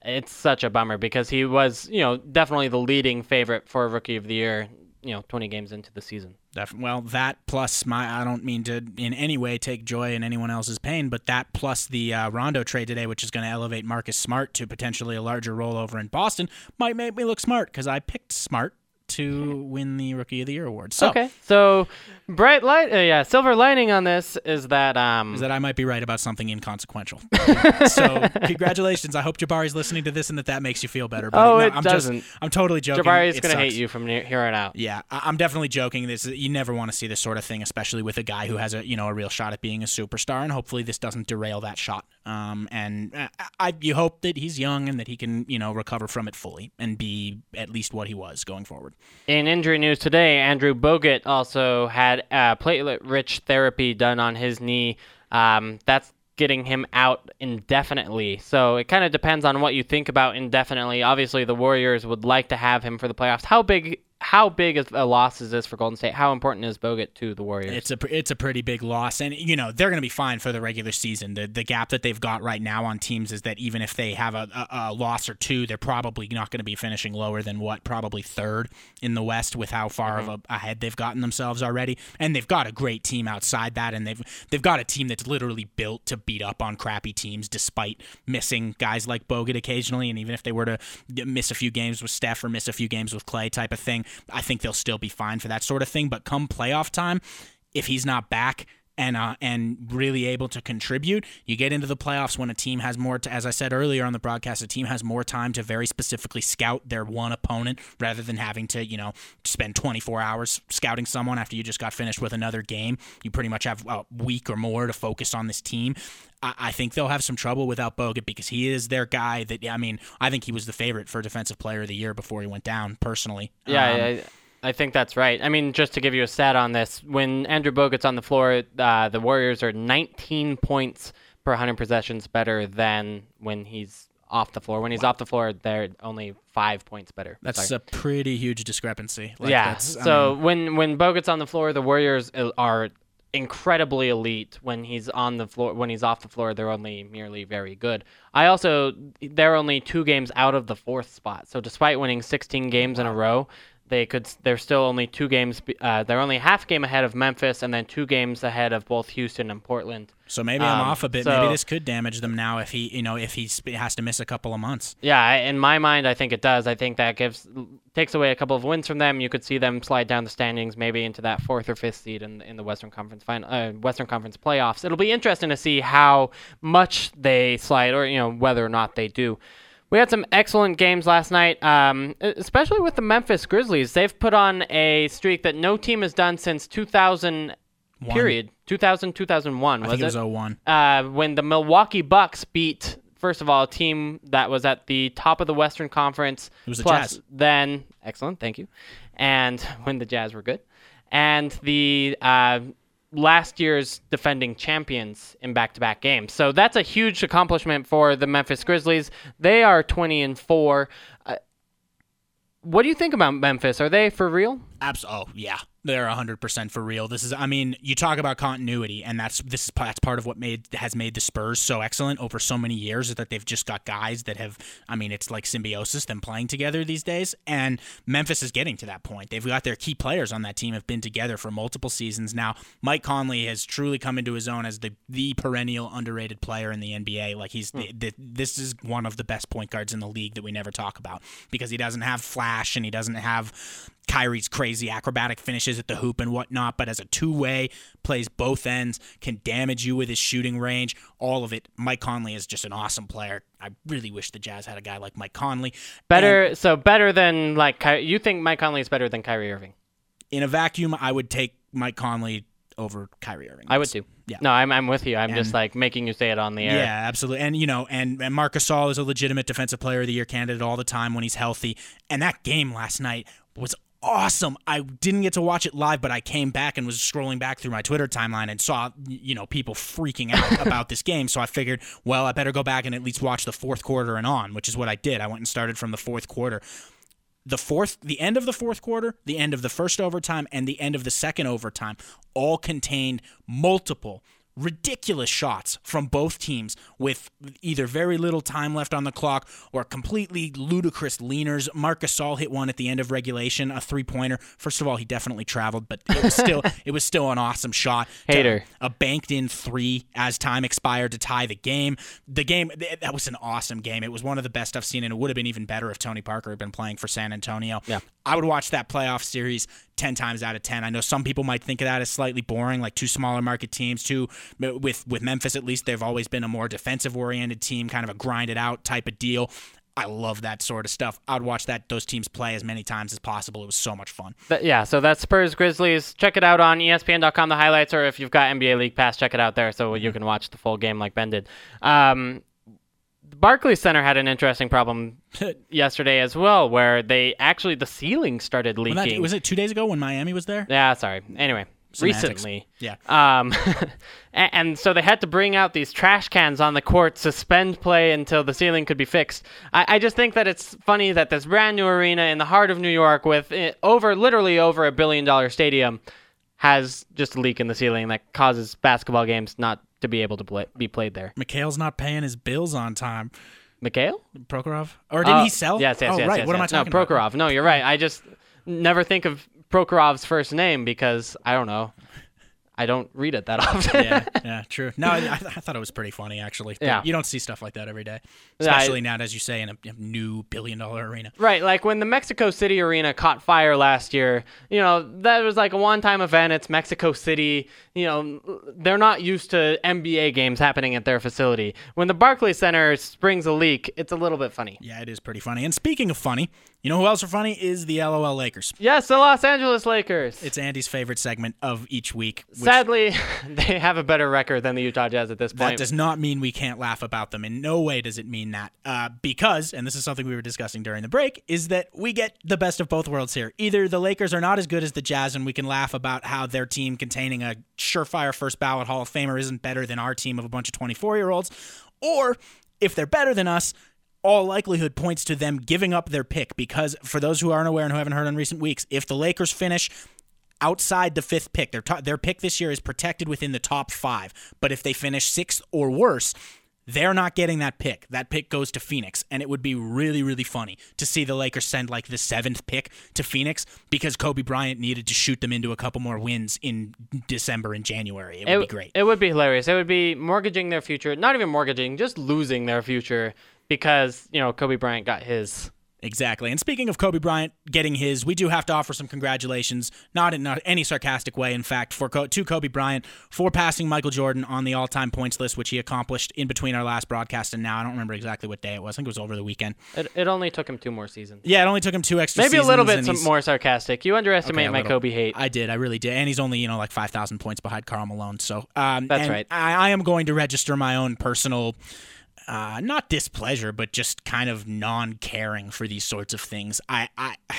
it's such a bummer because he was, you know, definitely the leading favorite for Rookie of the Year. You know, 20 games into the season. Def- well, that plus my I don't mean to in any way take joy in anyone else's pain, but that plus the uh, Rondo trade today, which is going to elevate Marcus Smart to potentially a larger role over in Boston, might make me look smart because I picked Smart to win the Rookie of the Year award. So Okay, so bright light, uh, yeah, silver lining on this is that um, is that I might be right about something inconsequential. <laughs> so congratulations. I hope Jabari's listening to this and that that makes you feel better. But Oh, no, it I'm doesn't. Just, I'm totally joking. Jabari's It gonna hate you from here on out. Yeah, I- I'm definitely joking. This you never want to see this sort of thing, especially with a guy who has a you know a real shot at being a superstar, and hopefully this doesn't derail that shot. Um, and uh, I you hope that he's young and that he can you know recover from it fully and be at least what he was going forward. In injury news today, Andrew Bogut also had uh, platelet-rich therapy done on his knee. Um, that's getting him out indefinitely. So it kind of depends on what you think about indefinitely. Obviously, the Warriors would like to have him for the playoffs. How big? How big is a loss is this for Golden State? How important is Bogut to the Warriors? It's a it's a pretty big loss, and you know they're going to be fine for the regular season. The the gap that they've got right now on teams is that even if they have a, a, a loss or two, they're probably not going to be finishing lower than what probably third in the West with how far of mm-hmm. a, ahead they've gotten themselves already. And they've got a great team outside that, and they've they've got a team that's literally built to beat up on crappy teams, despite missing guys like Bogut occasionally, and even if they were to miss a few games with Steph or miss a few games with Clay, type of thing. I think they'll still be fine for that sort of thing. But come playoff time, if he's not back, and uh, and really able to contribute. You get into the playoffs when a team has more, to, as I said earlier on the broadcast, a team has more time to very specifically scout their one opponent rather than having to you know spend 24 hours scouting someone after you just got finished with another game. You pretty much have a week or more to focus on this team. I, I think they'll have some trouble without Bogut because he is their guy. That I mean, I think he was the favorite for Defensive Player of the Year before he went down. Personally, Yeah, Um, I, I think that's right. I mean, just to give you a stat on this, when Andrew Bogut's on the floor, uh, the Warriors are 19 points per 100 possessions better than when he's off the floor. When he's off the floor, they're only five points better. that's Sorry. a pretty huge discrepancy. Like, yeah. that's- I So mean- when when Bogut's on the floor, the Warriors uh, are incredibly elite. When he's on the floor, when he's off the floor, they're only merely very good. I also they're only two games out of the fourth spot. So despite winning 16 games in a row. They could. They're still only two games. Uh, they're only half game ahead of Memphis, and then two games ahead of both Houston and Portland. So maybe I'm Um, off a bit. so- maybe this could damage them now if he, you know, if he has to miss a couple of months. Yeah, in my mind, I think it does. I think that gives takes away a couple of wins from them. You could see them slide down the standings, maybe into that fourth or fifth seed in in the Western Conference final, uh, Western Conference playoffs. It'll be interesting to see how much they slide, or you know whether or not they do. We had some excellent games last night, um, especially with the Memphis Grizzlies. They've put on a streak that no team has done since 2000. One. Period. 2000 2001 I think it it? was 01. uh, when the Milwaukee Bucks beat, first of all, a team that was at the top of the Western Conference. It was the plus Jazz. Then, excellent, thank you. And <laughs> when the Jazz were good. And the uh, last year's defending champions in back-to-back games. So that's a huge accomplishment for the Memphis Grizzlies. They are 20 and 4. Uh, what do you think about Memphis? Are they for real? Abs- oh yeah, they're hundred percent for real. This is, I mean, you talk about continuity, and that's this is that's part of what made has made the Spurs so excellent over so many years is that they've just got guys that have, I mean, it's like symbiosis them playing together these days, and Memphis is getting to that point. They've got their key players on that team have been together for multiple seasons now. Mike Conley has truly come into his own as the the perennial underrated player in the NBA. Like he's the, hmm. the, this is one of the best point guards in the league that we never talk about because he doesn't have flash and he doesn't have Kyrie's crazy acrobatic finishes at the hoop and whatnot, but as a two way, plays both ends, can damage you with his shooting range, all of it. Mike Conley is just an awesome player. I really wish the Jazz had a guy like Mike Conley. Better, so better than like Ky- you think Mike Conley is better than Kyrie Irving? In a vacuum, I would take Mike Conley over Kyrie Irving. I would too. Yeah. No, I'm, I'm with you. I'm just like making you say it on the air. Yeah, absolutely. And you know, and, and Marcus Gasol is a legitimate defensive player of the year candidate all the time when he's healthy. And that game last night was awesome. I didn't get to watch it live, but I came back and was scrolling back through my Twitter timeline and saw, you know, people freaking out <laughs> about this game. So I figured, well, I better go back and at least watch the fourth quarter and on, which is what I did. I went and started from the fourth quarter the fourth the end of the fourth quarter the end of the first overtime and the end of the second overtime all contained multiple ridiculous shots from both teams with either very little time left on the clock or completely ludicrous leaners. Marcus Gasol hit one at the end of regulation, a three-pointer. First of all, he definitely traveled, but it was still <laughs> it was still an awesome shot. Hater. A banked in three as time expired to tie the game. The game that was an awesome game. It was one of the best I've seen, and it would have been even better if Tony Parker had been playing for San Antonio. Yeah. I would watch that playoff series 10 times out of 10. I know some people might think of that as slightly boring, like two smaller market teams, too. With, with Memphis, at least, they've always been a more defensive oriented team, kind of a grind it out type of deal. I love that sort of stuff. I'd watch that those teams play as many times as possible. It was so much fun. But yeah, so that's Spurs Grizzlies. Check it out on ESPN.com, the highlights, or if you've got NBA League Pass, check it out there so you can watch the full game like Ben did. Um, Barclays Center had an interesting problem <laughs> yesterday as well, where they actually the ceiling started leaking. that, was it two days ago when Miami was there? Yeah, sorry. Anyway, Semantics. recently. Yeah. Um, <laughs> and, and so they had to bring out these trash cans on the court, suspend play until the ceiling could be fixed. I, I just think that it's funny that this brand new arena in the heart of New York, with eh, over literally over a billion dollar stadium, has just a leak in the ceiling that causes basketball games not to be able to play, be played there. Mikhail's not paying his bills on time. Mikhail? Prokhorov? Or didn't Oh, he uh, sell? Yes, yes, oh, yes. right. yes, what am I yes. talking no, about? Prokhorov. No, you're right. I just never think of Prokhorov's first name because I don't know. I don't read it that <laughs> often. yeah, yeah, true. No, I, I thought it was pretty funny actually. Yeah. you don't see stuff like that every day, Yeah, I- especially now, as you say, in a, a new billion dollar arena. Right, like when the Mexico City arena caught fire last year, you know, that was like a one time event. It's Mexico City. You know, they're not used to NBA games happening at their facility. When the Barclays Center springs a leak, it's a little bit funny. Yeah, it is pretty funny. And speaking of funny, you know who else are funny is the LOL Lakers. Yes, the Los Angeles Lakers. It's Andy's favorite segment of each week. which- Sadly, <laughs> they have a better record than the Utah Jazz at this point. That point. does not mean we can't laugh about them. In no way does it mean that. Uh, because, and this is something we were discussing during the break, is that we get the best of both worlds here. Either the Lakers are not as good as the Jazz, and we can laugh about how their team containing a surefire first ballot Hall of Famer isn't better than our team of a bunch of 24 year olds. Or if they're better than us, all likelihood points to them giving up their pick because for those who aren't aware and who haven't heard in recent weeks, if the Lakers finish outside the fifth pick. Their their pick this year is protected within the top five. But if they finish sixth or worse, they're not getting that pick. That pick goes to Phoenix, and it would be really, really funny to see the Lakers send like the seventh pick to Phoenix because Kobe Bryant needed to shoot them into a couple more wins in December and January. It would be great. It would be hilarious. It would be mortgaging their future, not even mortgaging, just losing their future because, you know, Kobe Bryant got his. Exactly. And speaking of Kobe Bryant getting his, we do have to offer some congratulations, not in not any sarcastic way, in fact, for to Kobe Bryant for passing Michael Jordan on the all-time points list, which he accomplished in between our last broadcast and now. I don't remember exactly what day it was. I think it was over the weekend. It, it only took him two more seasons. Yeah, it only took him two extra. Maybe a little bit and some he's- more sarcastic. You underestimate Okay, my. Kobe hate. I did. I really did. And he's only, you know, like 5,000 points behind Karl Malone. So um, That's and right. I, I am going to register my own personal, uh, not displeasure, but just kind of non caring for these sorts of things. I. I <sighs>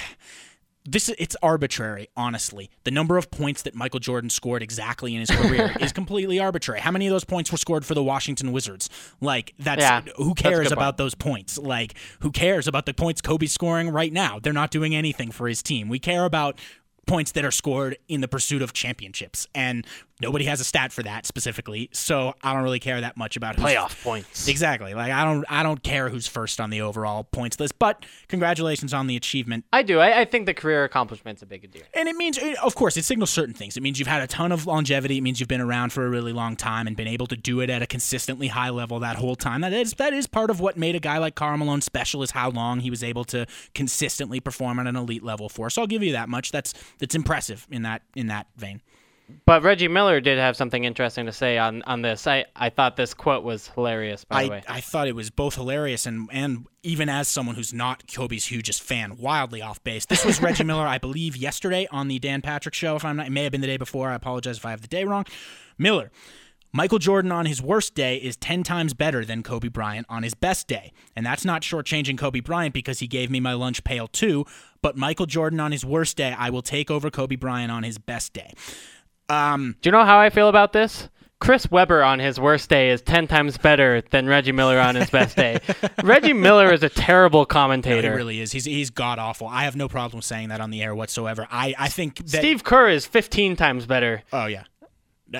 this it's arbitrary honestly the number of points that michael jordan scored exactly in his career <laughs> is completely arbitrary how many of those points were scored for the washington wizards like that's Yeah, who cares good about point. those points like who cares about the points kobe's scoring right now they're not doing anything for his team we care about points that are scored in the pursuit of championships and nobody has a stat for that specifically so i don't really care that much about who's Playoff points. Exactly. Like I don't I don't care who's first on the overall points list, but congratulations on the achievement. I do. I, I think the career accomplishment's a big deal. And it means of course it signals certain things. It means you've had a ton of longevity. It means you've been around for a really long time and been able to do it at a consistently high level that whole time. That is that is part of what made a guy like Karl Malone special is how long he was able to consistently perform at an elite level for. So I'll give you that much. That's that's impressive in that in that vein. But Reggie Miller did have something interesting to say on, on this. I, I thought this quote was hilarious, by the way. I thought it was both hilarious and and even as someone who's not Kobe's hugest fan, wildly off base. This was Reggie Miller, I believe, yesterday on the Dan Patrick show. If I'm not, it may have been the day before. I apologize if I have the day wrong. Miller. Michael Jordan on his worst day is 10 times better than Kobe Bryant on his best day. And that's not shortchanging Kobe Bryant because he gave me my lunch pail too. But Michael Jordan on his worst day, I will take over Kobe Bryant on his best day. Um, Do you know how I feel about this? Chris Webber on his worst day is 10 times better than Reggie Miller on his best day. <laughs> Reggie Miller is a terrible commentator. he really is. He's he's god awful. I have no problem saying that on the air whatsoever. I, I think that Steve Kerr is 15 times better. Oh yeah.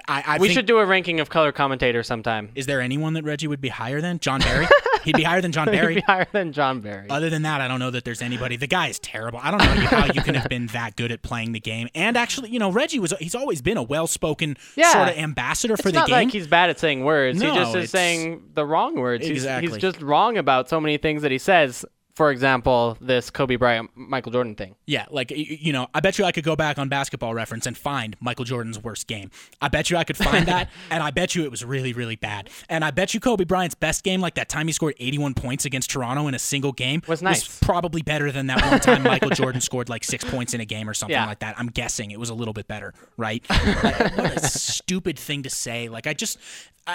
I, I We think- should do a ranking of color commentators sometime. Is there anyone that Reggie would be higher than? Jon Barry? <laughs> He'd be higher than John <laughs> He'd be Barry. higher than Jon Barry. Other than that, I don't know that there's anybody. The guy is terrible. I don't know how you can have been that good at playing the game. And actually, you know, Reggie was he's always been a well-spoken Yeah. sort of ambassador for it's the not game. like he's bad at saying words. No, he just is saying the wrong words. He's- Exactly. He's, just wrong about so many things that he says. For example, this Kobe Bryant, Michael Jordan thing. Yeah, like you know, I bet you I could go back on Basketball Reference and find Michael Jordan's worst game. I bet you I could find that, <laughs> and I bet you it was really, really bad. And I bet you Kobe Bryant's best game, like that time he scored 81 points against Toronto in a single game, Was nice. probably better than that one time Michael Jordan scored like six points in a game or something Yeah. like that. I'm guessing it was a little bit better, right? <laughs> Like, what a stupid thing to say. Like I just,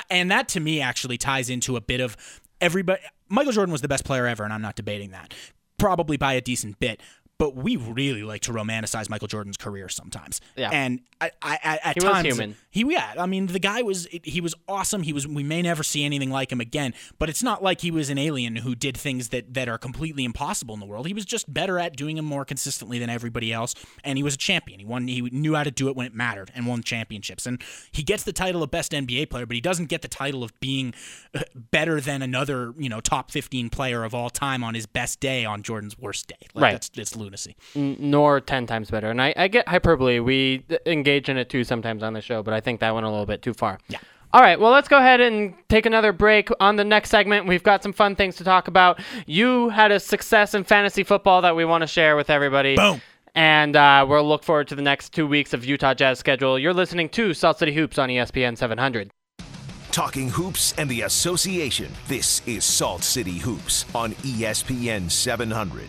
and that to me actually ties into a bit of everybody. Michael Jordan was the best player ever, and I'm not debating that. Probably by a decent bit. But we really like to romanticize Michael Jordan's career sometimes. Yeah. And I, I, I at He was times human. he yeah, I mean the guy was he was awesome. He was we may never see anything like him again, but it's not like he was an alien who did things that that are completely impossible in the world. He was just better at doing them more consistently than everybody else, and he was a champion. He won he knew how to do it when it mattered and won championships. And he gets the title of best NBA player, but he doesn't get the title of being uh, better than another, you know, top 15 player of all time on his best day on Jordan's worst day. Like Right. that's that's. Lunacy. n- nor 10 times better. And I, I get hyperbole. We engage in it too sometimes on the show, but I think that went a little bit too far. Yeah. All right, well, let's go ahead and take another break. On the next segment, we've got some fun things to talk about. You had a success in fantasy football that we want to share with everybody. Boom. And uh, we'll look forward to the next two weeks of Utah Jazz schedule. You're listening to Salt City Hoops on ESPN 700. Talking hoops and the association. This is Salt City Hoops on ESPN 700.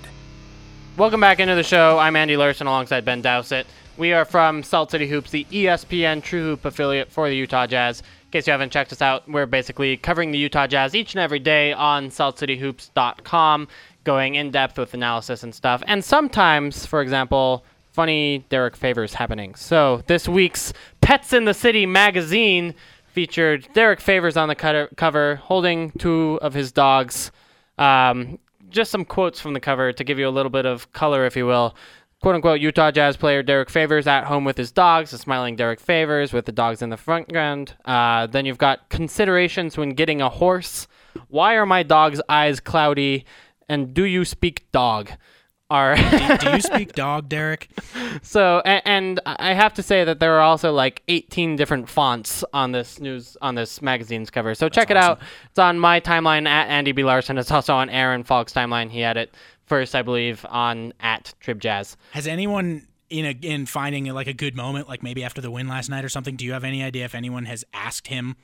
Welcome back into the show. I'm Andy Larson alongside Ben Dowsett. We are from Salt City Hoops, the ESPN True Hoop affiliate for the Utah Jazz. In case you haven't checked us out, we're basically covering the Utah Jazz each and every day on saltcityhoops.com, going in depth with analysis and stuff. And sometimes, for example, funny Derrick Favors happening. So this week's Pets in the City magazine featured Derrick Favors on the cover holding two of his dogs. Um, just some quotes from the cover to give you a little bit of color, if you will. Quote unquote Utah Jazz player Derrick Favors at home with his dogs, a smiling Derrick Favors with the dogs in the front ground. Uh, then you've got considerations when getting a horse. Why are my dog's eyes cloudy? And do you speak dog? Are do, do you speak dog, Derrick? <laughs> so and, and I have to say that there are also like 18 different fonts on this news on this magazine's cover. So check it out. It's on my timeline at Andy B Larson. It's also on Aaron Falk's timeline. He had it first, I believe, on at Trib Jazz. Has anyone in a in finding like a good moment, like maybe after the win last night or something? Do you have any idea if anyone has asked him,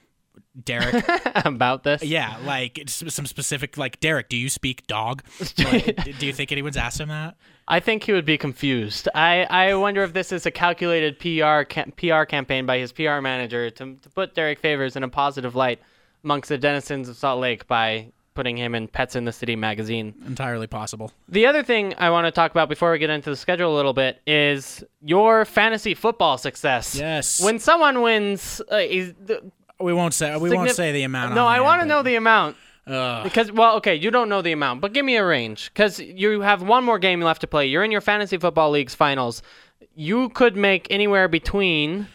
Derrick? <laughs> about this. yeah, like some specific like Derrick. Do you speak dog? <laughs> Like, do you think anyone's asked him that? I think he would be confused. I, I wonder if this is a calculated PR cam- PR campaign by his PR manager to, to put Derrick Favors in a positive light amongst the denizens of Salt Lake by putting him in Pets in the City magazine. Entirely possible. The other thing I want to talk about before we get into the schedule a little bit is your fantasy football success. Yes. When someone wins, uh, is the, We won't say we won't say the amount. No, I want to know the amount. Ugh. Because well, okay, you don't know the amount, but give me a range. Because you have one more game left to play. You're in your fantasy football league's finals. You could make anywhere between.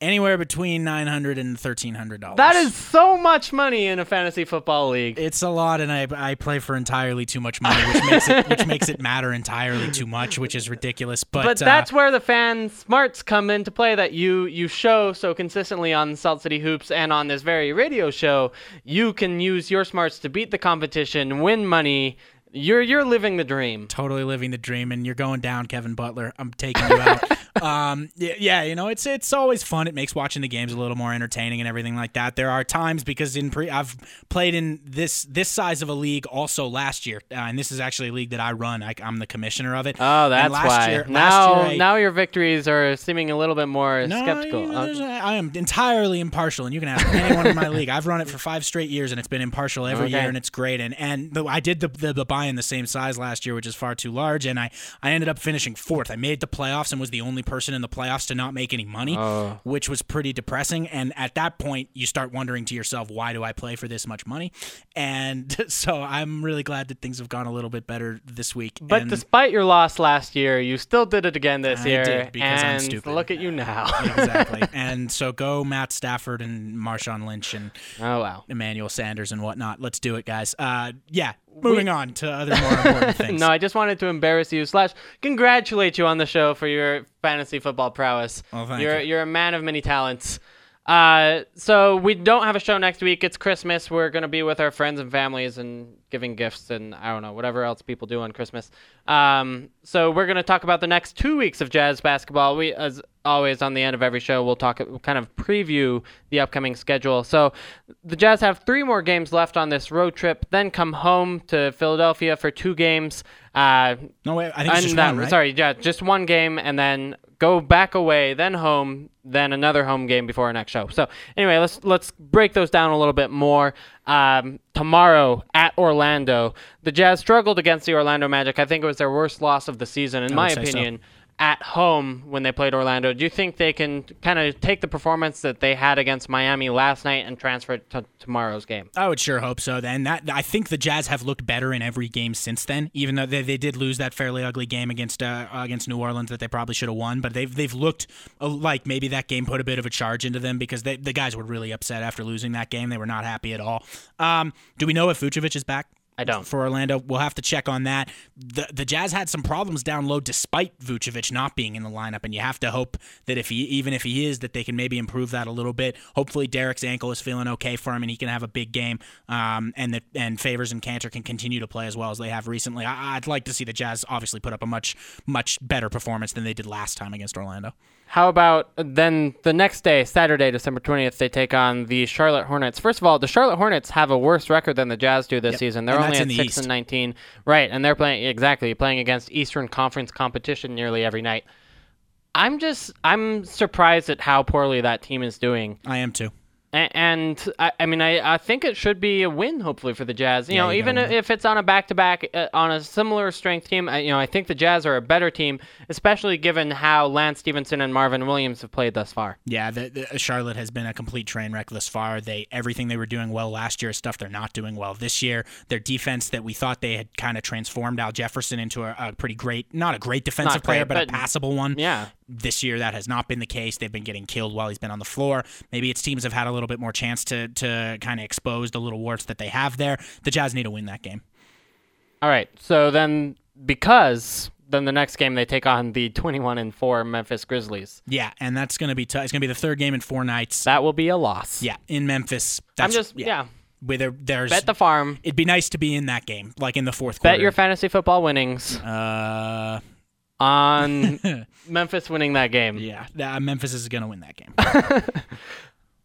Anywhere between nine hundred and thirteen hundred dollars. That is so much money in a fantasy football league. It's a lot, and I, I play for entirely too much money, which makes it which makes it matter entirely too much, which is ridiculous. But, But uh, that's where the fan smarts come into play that you you show so consistently on Salt City Hoops and on this very radio show. You can use your smarts to beat the competition, win money. You're you're living the dream. totally living the dream, and you're going down, Kevin Butler. I'm taking you out. <laughs> um, yeah, you know, it's it's always fun. It makes watching the games a little more entertaining and everything like that. There are times because in pre, I've played in this this size of a league also last year, uh, and this is actually a league that I run. I, I'm the commissioner of it. Oh, And that's last why. Year, now last year I- now your victories are seeming a little bit more No, skeptical. you know, Uh, there's a- I am entirely impartial, and you can ask anyone in my <laughs> league. I've run it for five straight years, and it's been impartial every Okay. year, and it's great. And and the, I did the, the the buy in the same size last year, which is far too large, and I I ended up finishing fourth. I made the playoffs and was the only person in the playoffs to not make any money, Oh. which was pretty depressing. And at that point, you start wondering to yourself, why do I play for this much money? And <laughs> so I'm really glad that things have gone a little bit better this week. but and despite your loss last year, you still did it again this I year. did, because I'm and stupid. look at you now. <laughs> exactly. <laughs> and so go Matt Stafford and Marshawn Lynch and oh wow. Emmanuel Sanders and whatnot. Let's do it, guys. Uh, yeah. Moving on to other more important <laughs> things. No, I just wanted to embarrass you slash congratulate you on the show for your fantasy football prowess. Oh, thank you're you. you're a man of many talents. Uh, so we don't have a show next week. It's Christmas. We're gonna be with our friends and families and giving gifts and I don't know whatever else people do on Christmas. Um, so we're gonna talk about the next two weeks of Jazz basketball. We, as always, on the end of every show, we'll talk we'll kind of preview the upcoming schedule. So the Jazz have three more games left on this road trip, then come home to Philadelphia for two games. Uh, no, wait. I think just that- one, right? Sorry, yeah, just one game, and then go back away, then home, then another home game before our next show. So anyway, let's let's break those down a little bit more. Um, tomorrow at Orlando, the Jazz struggled against the Orlando Magic. I think it was their worst loss of the season, in I my opinion. so. At home when they played Orlando, do you think they can kind of take the performance that they had against Miami last night and transfer it to tomorrow's game? I would sure hope so. Then that I think the Jazz have looked better in every game since then. Even though they, they did lose that fairly ugly game against uh, against New Orleans that they probably should have won, but they've they've looked uh, like maybe that game put a bit of a charge into them because they, the guys were really upset after losing that game. They were not happy at all. Um, do we know if Vucevic is back? I don't. For Orlando, we'll have to check on that. The the Jazz had some problems down low despite Vucevic not being in the lineup, and you have to hope that if he even if he is, that they can maybe improve that a little bit. Hopefully, Derrick's ankle is feeling okay for him, and he can have a big game. Um, and that and Favors and Kanter can continue to play as well as they have recently. I, I'd like to see the Jazz obviously put up a much much better performance than they did last time against Orlando. How about then the next day, Saturday, December 20th, they take on the Charlotte Hornets. First of all, the Charlotte Hornets have a worse record than the Jazz do this Yep. season. They're And only at the 6 East. and 19. Right, and they're playing exactly playing against Eastern Conference competition nearly every night. I'm just I'm surprised at how poorly that team is doing. I am too. And I, I mean, I, I think it should be a win, hopefully, for the Jazz. You Yeah, know, you even gotta if it's on a back-to-back uh, on a similar strength team, I, you know, I think the Jazz are a better team, especially given how Lance Stephenson and Marvin Williams have played thus far. Yeah, the, the, Charlotte has been a complete train wreck thus far. They everything they were doing well last year is stuff they're not doing well this year. Their defense that we thought they had kind of transformed Al Jefferson into a, a pretty great, not a great defensive Not player, great, but, but- a passable one. Yeah. This year that has not been the case. They've been getting killed while he's been on the floor. Maybe its teams have had a little bit more chance to to kind of expose the little warts that they have there. The Jazz need to win that game. All right. So then, because then the next game they take on the 21 and 4 Memphis Grizzlies. Yeah, and that's going to be tough. It's going to be the third game in four nights. That will be a loss. Yeah, in Memphis. I'm just yeah. Where there, there's Bet the farm. It'd be nice to be in that game, like in the fourth quarter. Bet your fantasy football winnings Uh, on <laughs> Memphis winning that game. yeah, uh, Memphis is going to win that game. <laughs>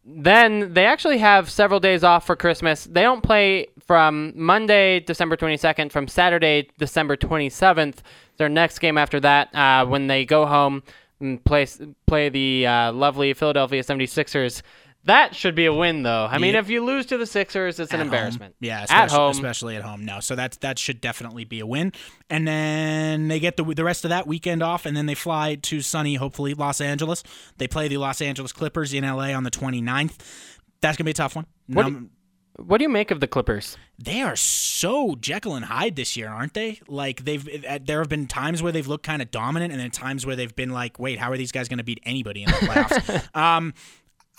Then they actually have several days off for Christmas. They don't play from Monday, December 22nd, from Saturday, December 27th. Their next game after that, uh, when they go home and play play the uh, lovely Philadelphia 76ers. That should be a win, though. I mean, Yeah. if you lose to the Sixers, it's an At home. embarrassment. Yeah, at especially, home. especially at home. No, so that's that should definitely be a win. And then they get the the rest of that weekend off, and then they fly to sunny, hopefully Los Angeles. They play the Los Angeles Clippers in LA on the 29th. That's gonna be a tough one. What Num- What do you make of the Clippers? they are so Jekyll and Hyde this year, aren't they? Like they've uh, there have been times where they've looked kind of dominant, and then times where they've been like, wait, how are these guys going to beat anybody in the playoffs? <laughs> um,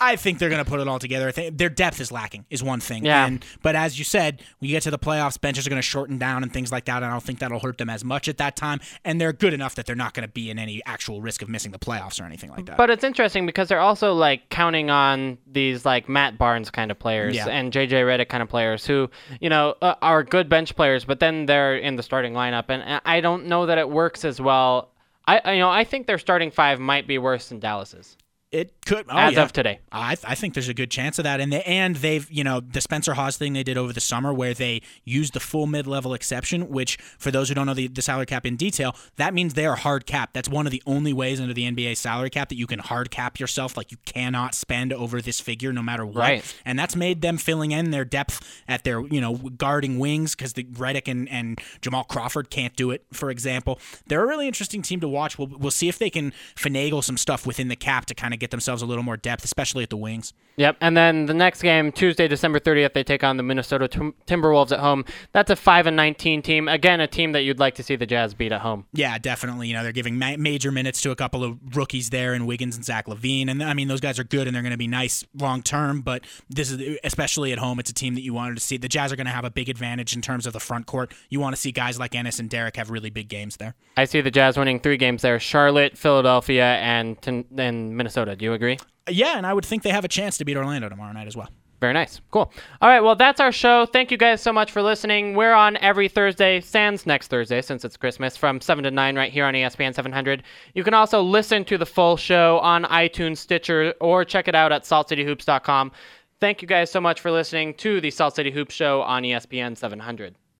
I think they're going to put it all together. I think their depth is lacking, is one thing. Yeah. And, but as you said, when you get to the playoffs, benches are going to shorten down and things like that. And I don't think that'll hurt them as much at that time. And they're good enough that they're not going to be in any actual risk of missing the playoffs or anything like that. But it's interesting because they're also like counting on these like Matt Barnes kind of players Yeah. and JJ Redick kind of players who, you know, uh, are good bench players, but then they're in the starting lineup, and and I don't know that it works as well. I I- you know I think their starting five might be worse than Dallas's it could oh, as yeah. of today. I, I think there's a good chance of that, and they and they've you know the Spencer Hawes thing they did over the summer where they used the full mid level exception, which for those who don't know the, the salary cap in detail, that means they are hard capped. That's one of the only ways under the NBA salary cap that you can hard cap yourself. Like you cannot spend over this figure no matter what, Right. and that's made them filling in their depth at their you know guarding wings because the Redick and, and Jamal Crawford can't do it. For example, they're a really interesting team to watch. We'll, we'll see if they can finagle some stuff within the cap to kind of get themselves a little more depth, especially at the wings. Yep. And then the next game, Tuesday, December 30th, they take on the Minnesota Tim- Timberwolves at home. That's a 5 and 19 team. Again, a team that you'd like to see the Jazz beat at home. Yeah, definitely. You know, they're giving ma- major minutes to a couple of rookies there in Wiggins and Zach LaVine. And I mean, those guys are good and they're going to be nice long term. But this is, especially at home, it's a team that you wanted to see. The Jazz are going to have a big advantage in terms of the front court. You want to see guys like Enes and Derrick have really big games there. I see the Jazz winning three games there Charlotte, Philadelphia, and, and Minnesota. Do you agree? Yeah, and I would think they have a chance to beat Orlando tomorrow night as well. Very nice. Cool. All right. Well, that's our show. Thank you guys so much for listening. We're on every Thursday, sans next Thursday since it's Christmas, from 7 to 9 right here on ESPN 700. You can also listen to the full show on iTunes, Stitcher, or check it out at saltcityhoops.com. Thank you guys so much for listening to the Salt City Hoops Show on ESPN 700.